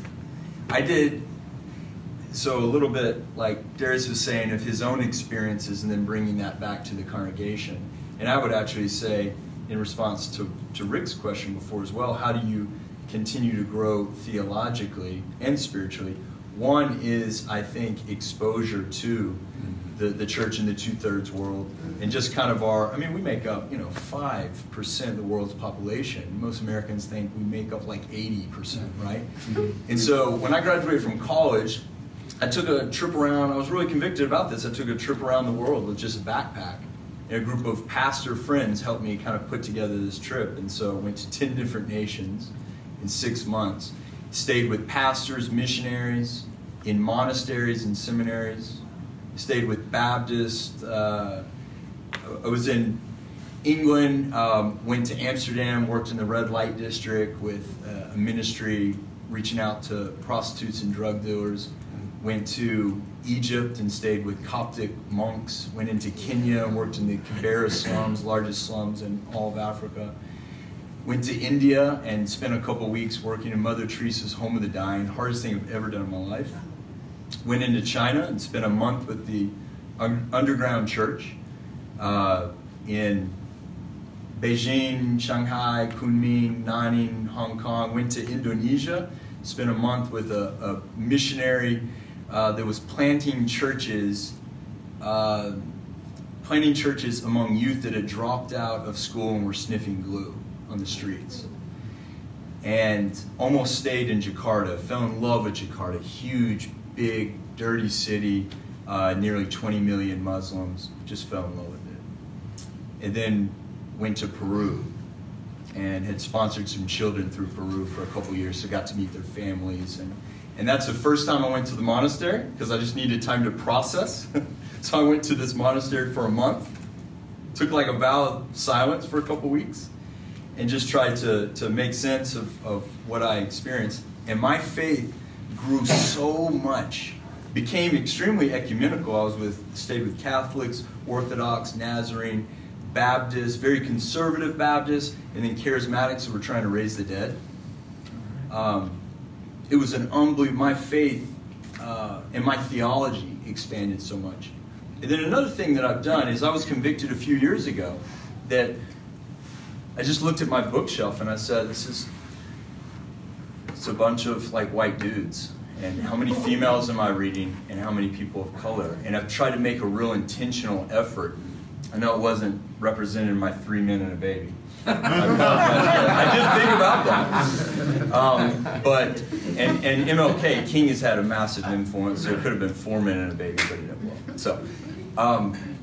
I did so a little bit like Darius was saying of his own experiences and then bringing that back to the congregation. And I would actually say, in response to, to Rick's question before as well, how do you continue to grow theologically and spiritually? One is, I think, exposure to mm-hmm. the, the church in the two thirds world mm-hmm. and just kind of our, I mean, we make up, you know, 5% of the world's population. Most Americans think we make up like 80%, mm-hmm. right? And so when I graduated from college, I took a trip around. I was really convicted about this. I took a trip around the world with just a backpack. And a group of pastor friends helped me kind of put together this trip. And so I went to 10 different nations in six months. Stayed with pastors, missionaries, in monasteries and seminaries. Stayed with Baptists. Uh, I was in England, um, went to Amsterdam, worked in the red light district with uh, a ministry reaching out to prostitutes and drug dealers went to Egypt and stayed with Coptic monks, went into Kenya and worked in the Kibera slums, largest slums in all of Africa. Went to India and spent a couple weeks working in Mother Teresa's Home of the Dying, hardest thing I've ever done in my life. Went into China and spent a month with the underground church uh, in Beijing, Shanghai, Kunming, Nanning, Hong Kong. Went to Indonesia, spent a month with a, a missionary uh, that was planting churches, uh, planting churches among youth that had dropped out of school and were sniffing glue on the streets. And almost stayed in Jakarta, fell in love with Jakarta, huge, big, dirty city, uh, nearly 20 million Muslims, just fell in love with it. And then went to Peru and had sponsored some children through Peru for a couple years, so got to meet their families and and that's the first time I went to the monastery because I just needed time to process. so I went to this monastery for a month, took like a vow of silence for a couple weeks, and just tried to, to make sense of, of what I experienced. And my faith grew so much, became extremely ecumenical. I was with, stayed with Catholics, Orthodox, Nazarene, Baptists, very conservative Baptists, and then charismatics who were trying to raise the dead. Um, it was an unbelievable, my faith uh, and my theology expanded so much. And then another thing that I've done is I was convicted a few years ago that I just looked at my bookshelf and I said, this is, it's a bunch of like white dudes. And how many females am I reading and how many people of color? And I've tried to make a real intentional effort. I know it wasn't represented in my three men and a baby. I did think about that. Um, but and, and MLK King has had a massive influence. So it could have been four men and a baby, but it didn't. So, um,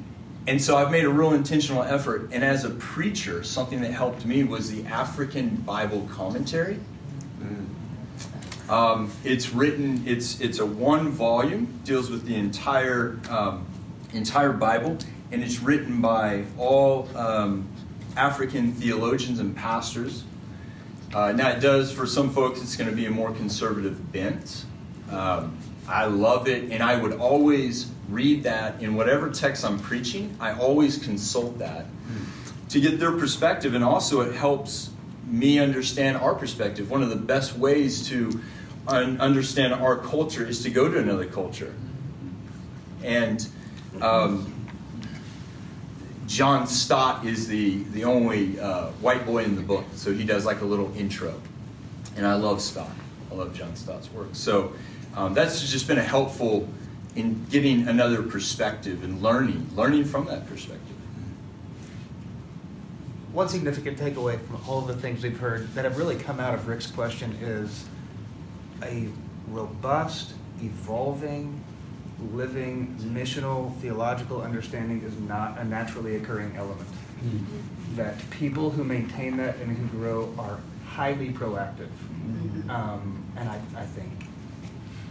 and so I've made a real intentional effort. And as a preacher, something that helped me was the African Bible commentary. Um, it's written. It's it's a one volume deals with the entire um, entire Bible, and it's written by all um, African theologians and pastors. Uh, now, it does, for some folks, it's going to be a more conservative bent. Um, I love it, and I would always read that in whatever text I'm preaching. I always consult that to get their perspective, and also it helps me understand our perspective. One of the best ways to un- understand our culture is to go to another culture. And um, John Stott is the, the only uh, white boy in the book, so he does like a little intro. And I love Stott. I love John Stott's work. So um, that's just been a helpful in getting another perspective and learning, learning from that perspective. One significant takeaway from all of the things we've heard that have really come out of Rick's question is a robust, evolving, living, missional, theological understanding is not a naturally occurring element. That people who maintain that and who grow are highly proactive. Um, and I, I think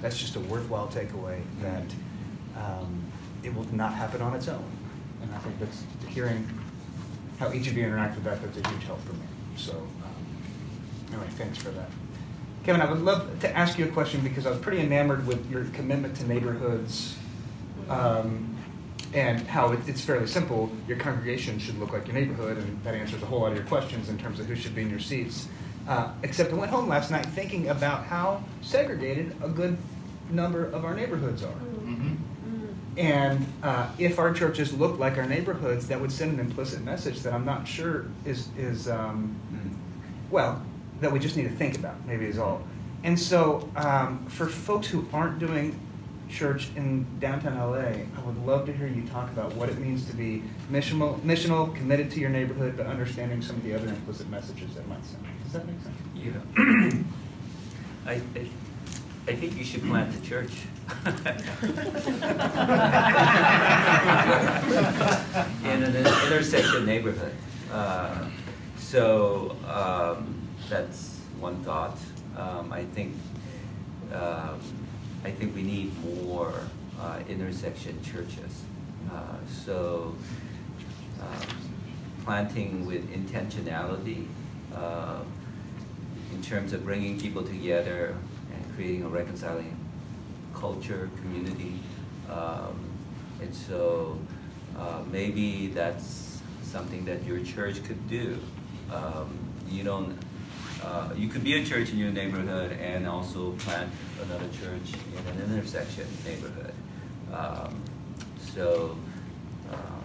that's just a worthwhile takeaway that um, it will not happen on its own. And I think that's hearing how each of you interact with that, that's a huge help for me. So, um, anyway, thanks for that. Kevin, I would love to ask you a question because I was pretty enamored with your commitment to neighborhoods um, and how it, it's fairly simple. Your congregation should look like your neighborhood, and that answers a whole lot of your questions in terms of who should be in your seats. Uh, except I went home last night thinking about how segregated a good number of our neighborhoods are. And uh, if our churches looked like our neighborhoods, that would send an implicit message that I'm not sure is, is um, well, that we just need to think about, maybe is all. And so, um, for folks who aren't doing church in downtown LA, I would love to hear you talk about what it means to be missional, missional committed to your neighborhood, but understanding some of the other implicit messages that might send. Does that make sense? Yeah. I, I, I think you should plant the church. In an intersection neighborhood. Uh, so um, that's one thought. Um, I think um, I think we need more uh, intersection churches. Uh, so um, planting with intentionality uh, in terms of bringing people together creating a reconciling culture, community. Um, and so uh, maybe that's something that your church could do. Um, you don't. Uh, you could be a church in your neighborhood and also plant another church in an intersection neighborhood. Um, so um,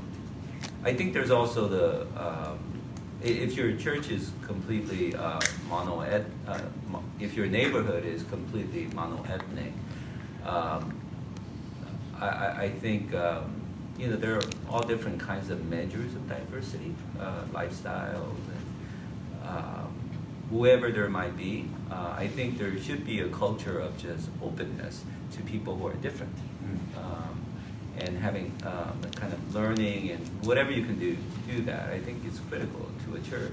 I think there's also the um, if your church is completely uh, mono uh, if your neighborhood is completely monoethnic, um, I, I, think um, you know there are all different kinds of measures of diversity, uh, lifestyles, and um, whoever there might be. Uh, I think there should be a culture of just openness to people who are different. Um, and having um, kind of learning and whatever you can do to do that, I think is critical to a church.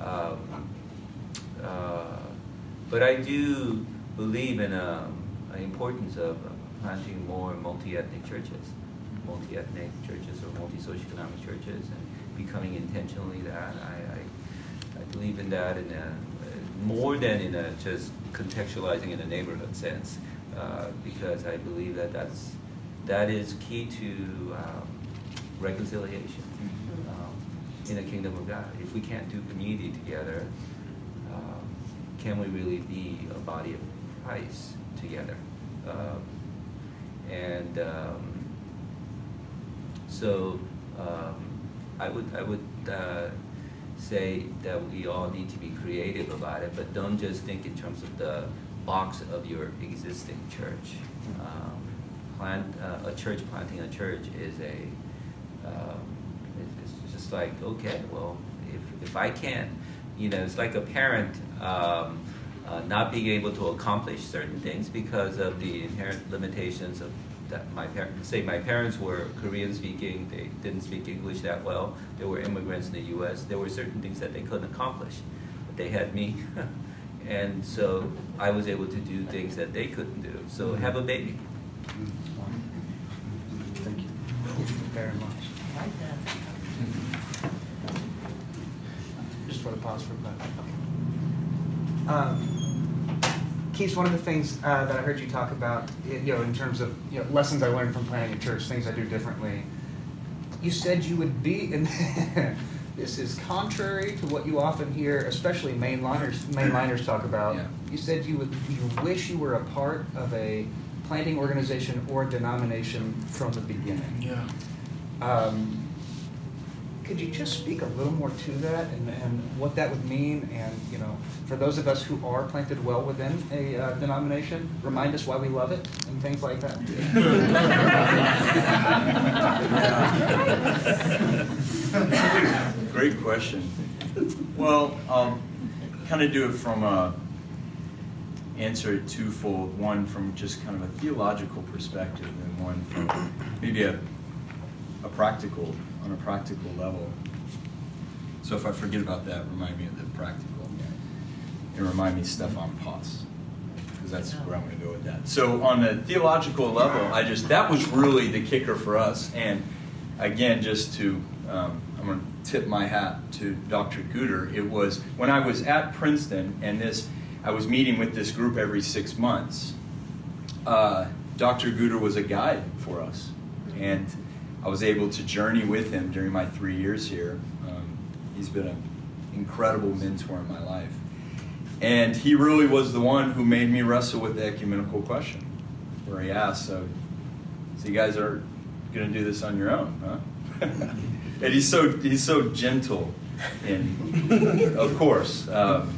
Um, uh, but I do believe in um, the importance of planting more multi-ethnic churches, multi-ethnic churches or multi-socioeconomic churches, and becoming intentionally that. I, I, I believe in that in a, more than in a just contextualizing in a neighborhood sense, uh, because I believe that that's that is key to um, reconciliation um, in the kingdom of God. If we can't do community together, um, can we really be a body of Christ together? Um, and um, so um, I would I would uh, say that we all need to be creative about it, but don't just think in terms of the box of your existing church. Um, plant uh, a church planting a church is a um, it's, it's just like okay well if, if I can't you know it's like a parent um, uh, not being able to accomplish certain things because of the inherent limitations of that my parents say my parents were Korean speaking they didn't speak English that well they were immigrants in the U.S. there were certain things that they couldn't accomplish. But they had me and so I was able to do things that they couldn't do. So have a baby. You very much. Just want to pause for a minute. Um, Keith, one of the things uh, that I heard you talk about, you know, in terms of you know, lessons I learned from planning a church, things I do differently. You said you would be, and this is contrary to what you often hear, especially mainliners mainliners talk about. Yeah. You said you would, you wish you were a part of a planting organization or denomination from the beginning. Yeah. Um, could you just speak a little more to that and, and what that would mean? And, you know, for those of us who are planted well within a uh, denomination, remind us why we love it and things like that. Great question. Well, I'll kind of do it from a answer it twofold. One from just kind of a theological perspective, and one from maybe a, a practical, on a practical level. So if I forget about that, remind me of the practical. And remind me Stefan Paas, because that's where I'm going to go with that. So on a theological level, I just that was really the kicker for us. And again, just to um, I'm going to tip my hat to Dr. Guder. It was when I was at Princeton, and this I was meeting with this group every six months. Uh, Dr. Guder was a guide for us, and I was able to journey with him during my three years here. Um, he's been an incredible mentor in my life. And he really was the one who made me wrestle with the ecumenical question, where he asked, So, so you guys are going to do this on your own, huh? and he's so, he's so gentle, and of course, um,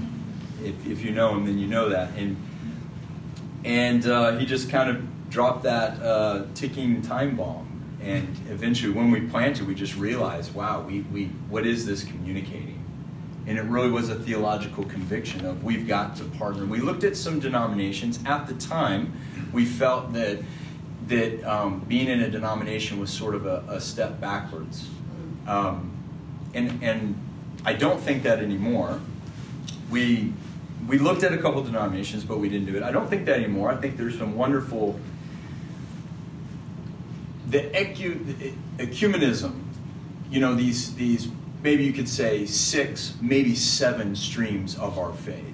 if, if you know him, then you know that. And, and uh, he just kind of dropped that uh, ticking time bomb. And eventually, when we planted, we just realized, wow, we, we, what is this communicating? and it really was a theological conviction of we've got to partner. We looked at some denominations at the time. We felt that that um, being in a denomination was sort of a, a step backwards, um, and and I don't think that anymore. We we looked at a couple denominations, but we didn't do it. I don't think that anymore. I think there's some wonderful the ecu, ecumenism. You know these these maybe you could say six, maybe seven streams of our faith.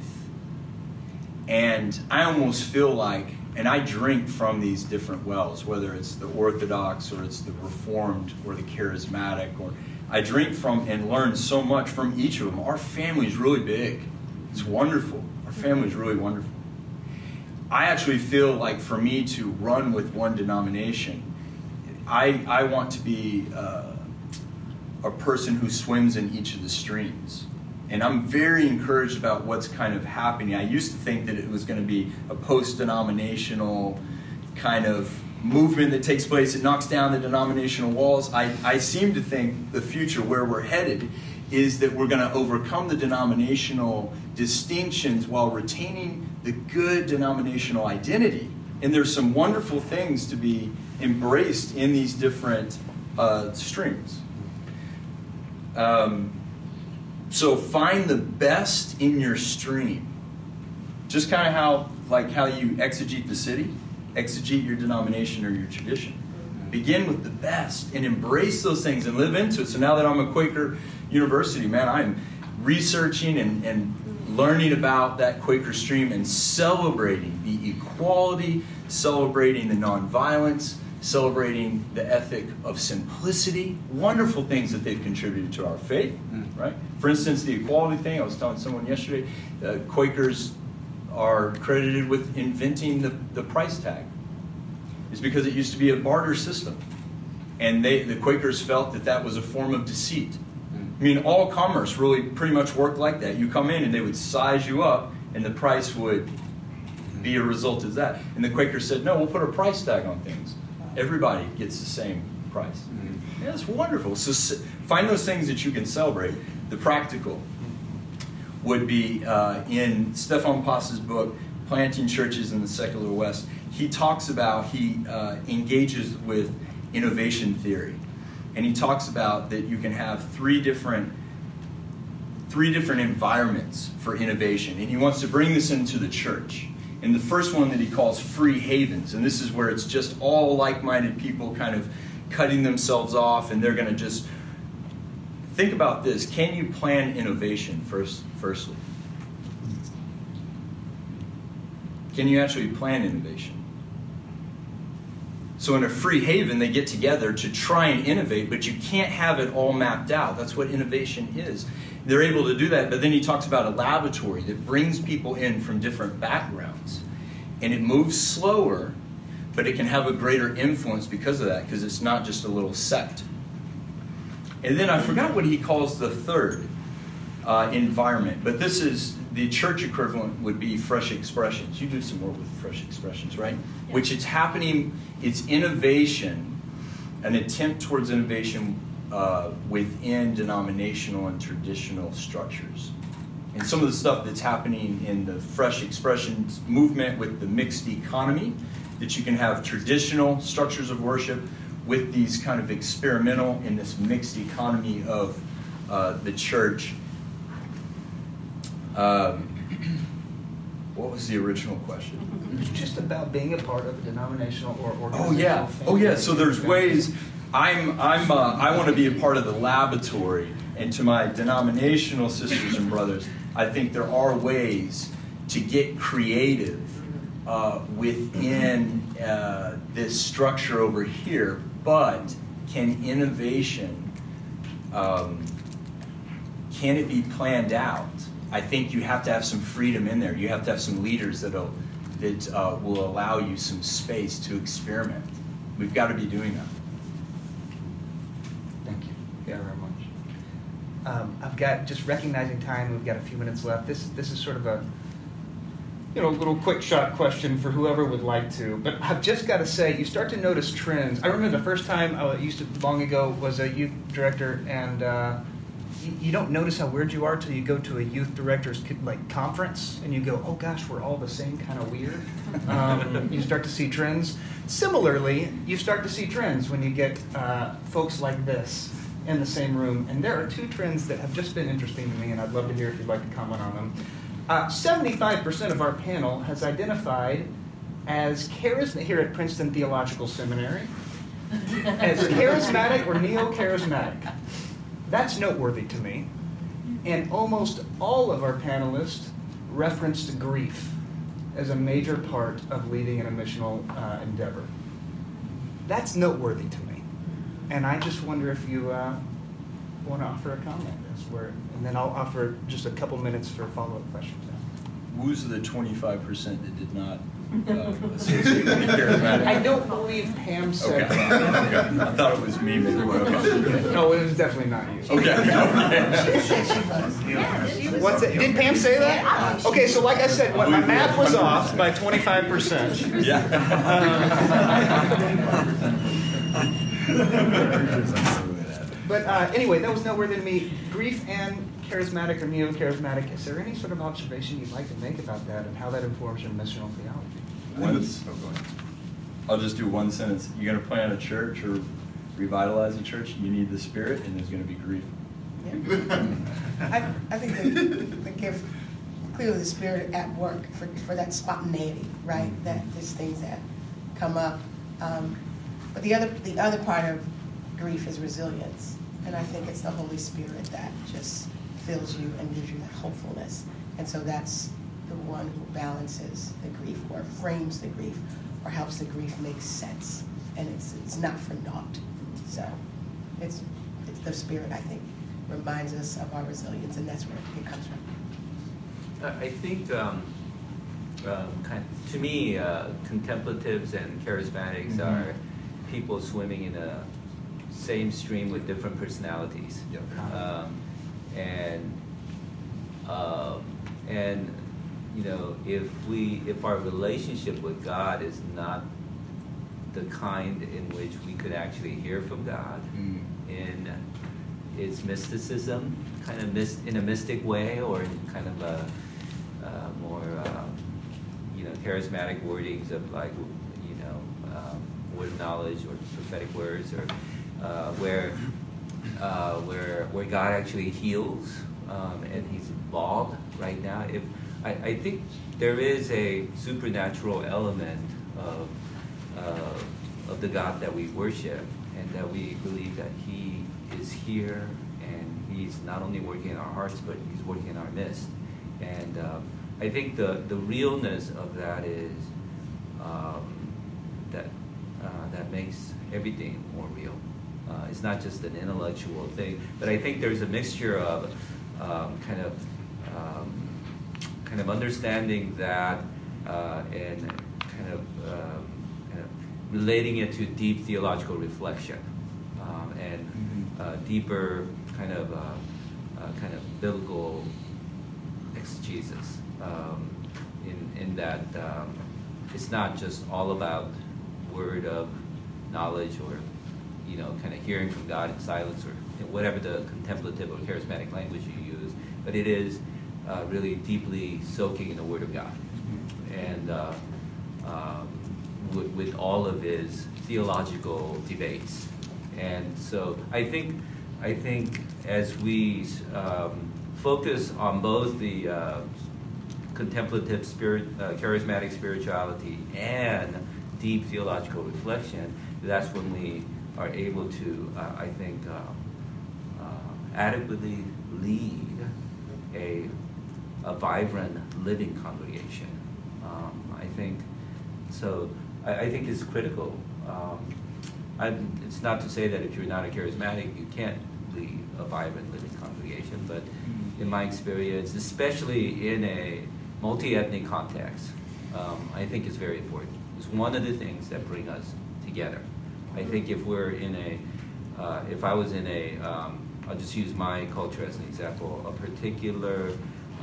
And I almost feel like, and I drink from these different wells, whether it's the Orthodox or it's the Reformed or the Charismatic, or I drink from and learn so much from each of them. Our family is really big. It's wonderful. Our family is really wonderful. I actually feel like for me to run with one denomination, I, I want to be. Uh, a person who swims in each of the streams. And I'm very encouraged about what's kind of happening. I used to think that it was going to be a post denominational kind of movement that takes place that knocks down the denominational walls. I, I seem to think the future, where we're headed, is that we're going to overcome the denominational distinctions while retaining the good denominational identity. And there's some wonderful things to be embraced in these different uh, streams. Um, so find the best in your stream. Just kind of how, like how you exegete the city, exegete your denomination or your tradition. Begin with the best and embrace those things and live into it. So now that I'm a Quaker University, man, I'm researching and, and learning about that Quaker stream and celebrating the equality, celebrating the nonviolence, celebrating the ethic of simplicity, wonderful things that they've contributed to our faith, mm. right? For instance, the equality thing, I was telling someone yesterday, uh, Quakers are credited with inventing the, the price tag. It's because it used to be a barter system. And they, the Quakers felt that that was a form of deceit. Mm. I mean, all commerce really pretty much worked like that. You come in and they would size you up, and the price would be a result of that. And the Quakers said, no, we'll put a price tag on things everybody gets the same price. Mm-hmm. Yeah, it's wonderful. So find those things that you can celebrate. The practical would be uh, in Stefan Paas's book, Planting Churches in the Secular West. He talks about, he uh, engages with innovation theory. And he talks about that you can have three different three different environments for innovation. And he wants to bring this into the church. And the first one that he calls free havens, and this is where it's just all like minded people kind of cutting themselves off, and they're going to just think about this. Can you plan innovation first, firstly? Can you actually plan innovation? So, in a free haven, they get together to try and innovate, but you can't have it all mapped out. That's what innovation is they're able to do that. But then he talks about a laboratory that brings people in from different backgrounds. And it moves slower, but it can have a greater influence because of that, because it's not just a little sect. And then I forgot what he calls the third uh, environment, but this is the church equivalent would be fresh expressions. You do some work with fresh expressions, right? Yeah. Which it's happening, it's innovation, an attempt towards innovation uh, within denominational and traditional structures. And some of the stuff that's happening in the fresh expressions movement with the mixed economy, that you can have traditional structures of worship with these kind of experimental in this mixed economy of uh, the church. Um, what was the original question? It's just about being a part of a denominational or organizational. Oh yeah, family. oh yeah. So there's ways. I'm I'm uh, I want to be a part of the laboratory, and to my denominational sisters and brothers, I think there are ways to get creative uh, within uh, this structure over here. But can innovation um, can it be planned out? I think you have to have some freedom in there. You have to have some leaders that'll that uh, will allow you some space to experiment. We've got to be doing that. You very much. Um, I've got just recognizing time. We've got a few minutes left. This this is sort of a you know little quick shot question for whoever would like to. But I've just got to say, you start to notice trends. I remember the first time I used to long ago was a youth director, and uh, you, you don't notice how weird you are till you go to a youth directors like conference, and you go, oh gosh, we're all the same kind of weird. Um, you start to see trends. Similarly, you start to see trends when you get uh, folks like this in the same room. And there are two trends that have just been interesting to me, and I'd love to hear if you'd like to comment on them. Uh, 75% of our panel has identified as charismatic here at Princeton Theological Seminary as charismatic or neo charismatic. That's noteworthy to me. And almost all of our panelists referenced grief as a major part of leading in a missional uh, endeavor. That's noteworthy to me. And I just wonder if you uh, want to offer a comment as where, and then I'll offer just a couple minutes for follow-up questions. Who's the 25% that did not uh, associate with charismatic? I don't believe Pam said Okay. that. okay. I thought it was me, maybe. Okay. No, it was definitely not you. Okay. She said she was. Yeah, she was. What's it? Did Pam say that? Okay, so like I said, what, my math was off by 25%. Yeah. But uh, anyway, that was noteworthy to me. Grief and charismatic or neo charismatic. Is there any sort of observation you'd like to make about that and how that informs your missional theology? Once, I'll just do one sentence. You're going to plant a church or revitalize a church, you need the Spirit, and there's going to be grief. I, I think the, the gift, clearly the spirit at work for, for that spontaneity, right? That there's things that come up. Um, but the other, the other part of grief is resilience. And I think it's the Holy Spirit that just fills you and gives you that hopefulness. And so that's the one who balances the grief or frames the grief or helps the grief make sense. And it's, it's not for naught. So it's, it's the Spirit, I think, reminds us of our resilience, and that's where it comes from. I think, um, um, kind to me, uh, contemplatives and charismatics Mhm. are people swimming in a same stream with different personalities. Yep. Um, and um, and you know, if we if our relationship with God is not the kind in which we could actually hear from God Mm. in its mysticism, kind of mist, in a mystic way, or in kind of a uh, more, um, you know, charismatic wordings of like, word of knowledge or prophetic words, or uh, where, uh, where, where God actually heals um, and He's involved right now. If I, I think there is a supernatural element of uh, of the God that we worship, and that we believe that He is here, and He's not only working in our hearts, but He's working in our midst. And um, I think the the realness of that is um, that that makes everything more real. Uh, it's not just an intellectual thing, but I think there's a mixture of um, kind of um, kind of understanding that uh, and kind of, um, kind of relating it to deep theological reflection. Um, and Mhm. uh, deeper kind of uh, uh, kind of biblical exegesis. Um, in in that um, it's not just all about word of knowledge or you know kind of hearing from God in silence or whatever the contemplative or charismatic language you use, but it is uh, really deeply soaking in the Word of God and uh, um, with, with all of his theological debates. And so I think, I think as we um, focus on both the uh, contemplative spirit, uh, charismatic spirituality and deep theological reflection, that's when we are able to, uh, I think, uh, uh, adequately lead a, a vibrant, living congregation. Um, I think so. I, I think it's critical. Um, it's not to say that if you're not a charismatic, you can't lead a vibrant, living congregation. But in my experience, especially in a multi-ethnic context, um, I think it's very important. It's one of the things that bring us together. I think if we're in a, uh, if I was in a, um, I'll just use my culture as an example, a particular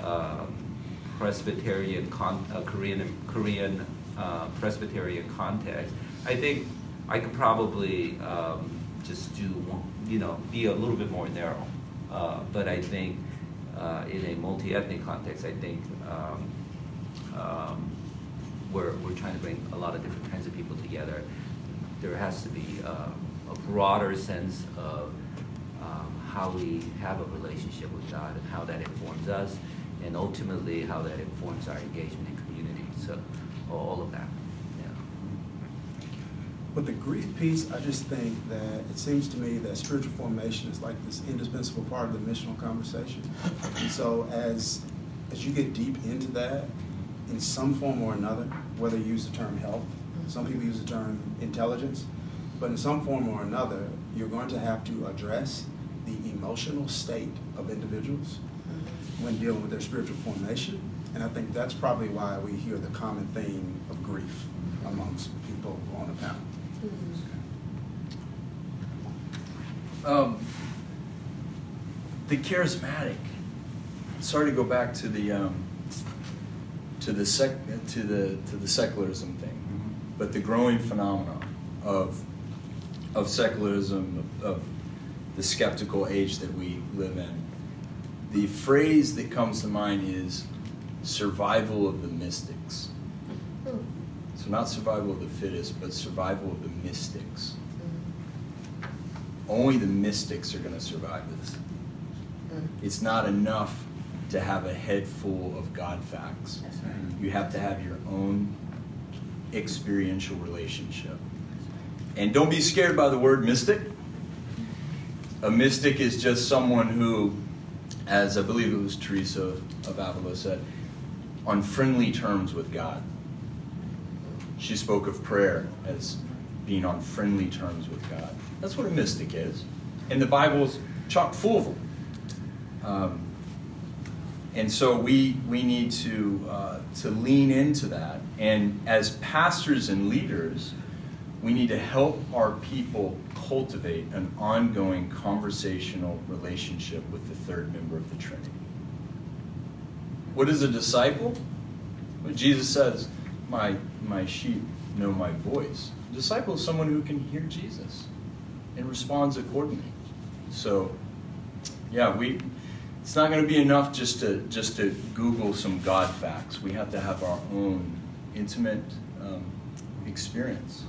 um, Presbyterian, con- uh, Korean, Korean uh, Presbyterian context, I think I could probably um, just do, you know, be a little bit more narrow. Uh, but I think uh, in a multi-ethnic context, I think um, um, we're, we're trying to bring a lot of different kinds of people together. There has to be uh, a broader sense of um, how we have a relationship with God and how that informs us, and ultimately how that informs our engagement in community. So, all of that. Yeah. With the grief piece, I just think that it seems to me that spiritual formation is like this indispensable part of the missional conversation. And so as as you get deep into that, in some form or another, whether you use the term health, some people use the term intelligence, but in some form or another, you're going to have to address the emotional state of individuals when dealing with their spiritual formation. And I think that's probably why we hear the common theme of grief amongst people on the panel. Um, the charismatic. Sorry to go back to the um, to the sec to the to the secularism but the growing phenomenon of of secularism of, of the skeptical age that we live in. The phrase that comes to mind is survival of the mystics. Hmm. So not survival of the fittest, but survival of the mystics. Hmm. Only the mystics are going to survive this. Hmm. It's not enough to have a head full of God facts. Right. You have to have your own experiential relationship. And don't be scared by the word mystic. A mystic is just someone who, as I believe it was Teresa of Avila said, on friendly terms with God. She spoke of prayer as being on friendly terms with God. That's what a mystic is. And the Bible's chock full of them. Um, and so we, we need to, uh, to lean into that. And as pastors and leaders, we need to help our people cultivate an ongoing conversational relationship with the third member of the Trinity. What is a disciple? Well, Jesus says, my, my sheep know my voice. A disciple is someone who can hear Jesus and responds accordingly. So, yeah, we, it's not going to be enough just to, just to Google some God facts. We have to have our own intimate um, experience.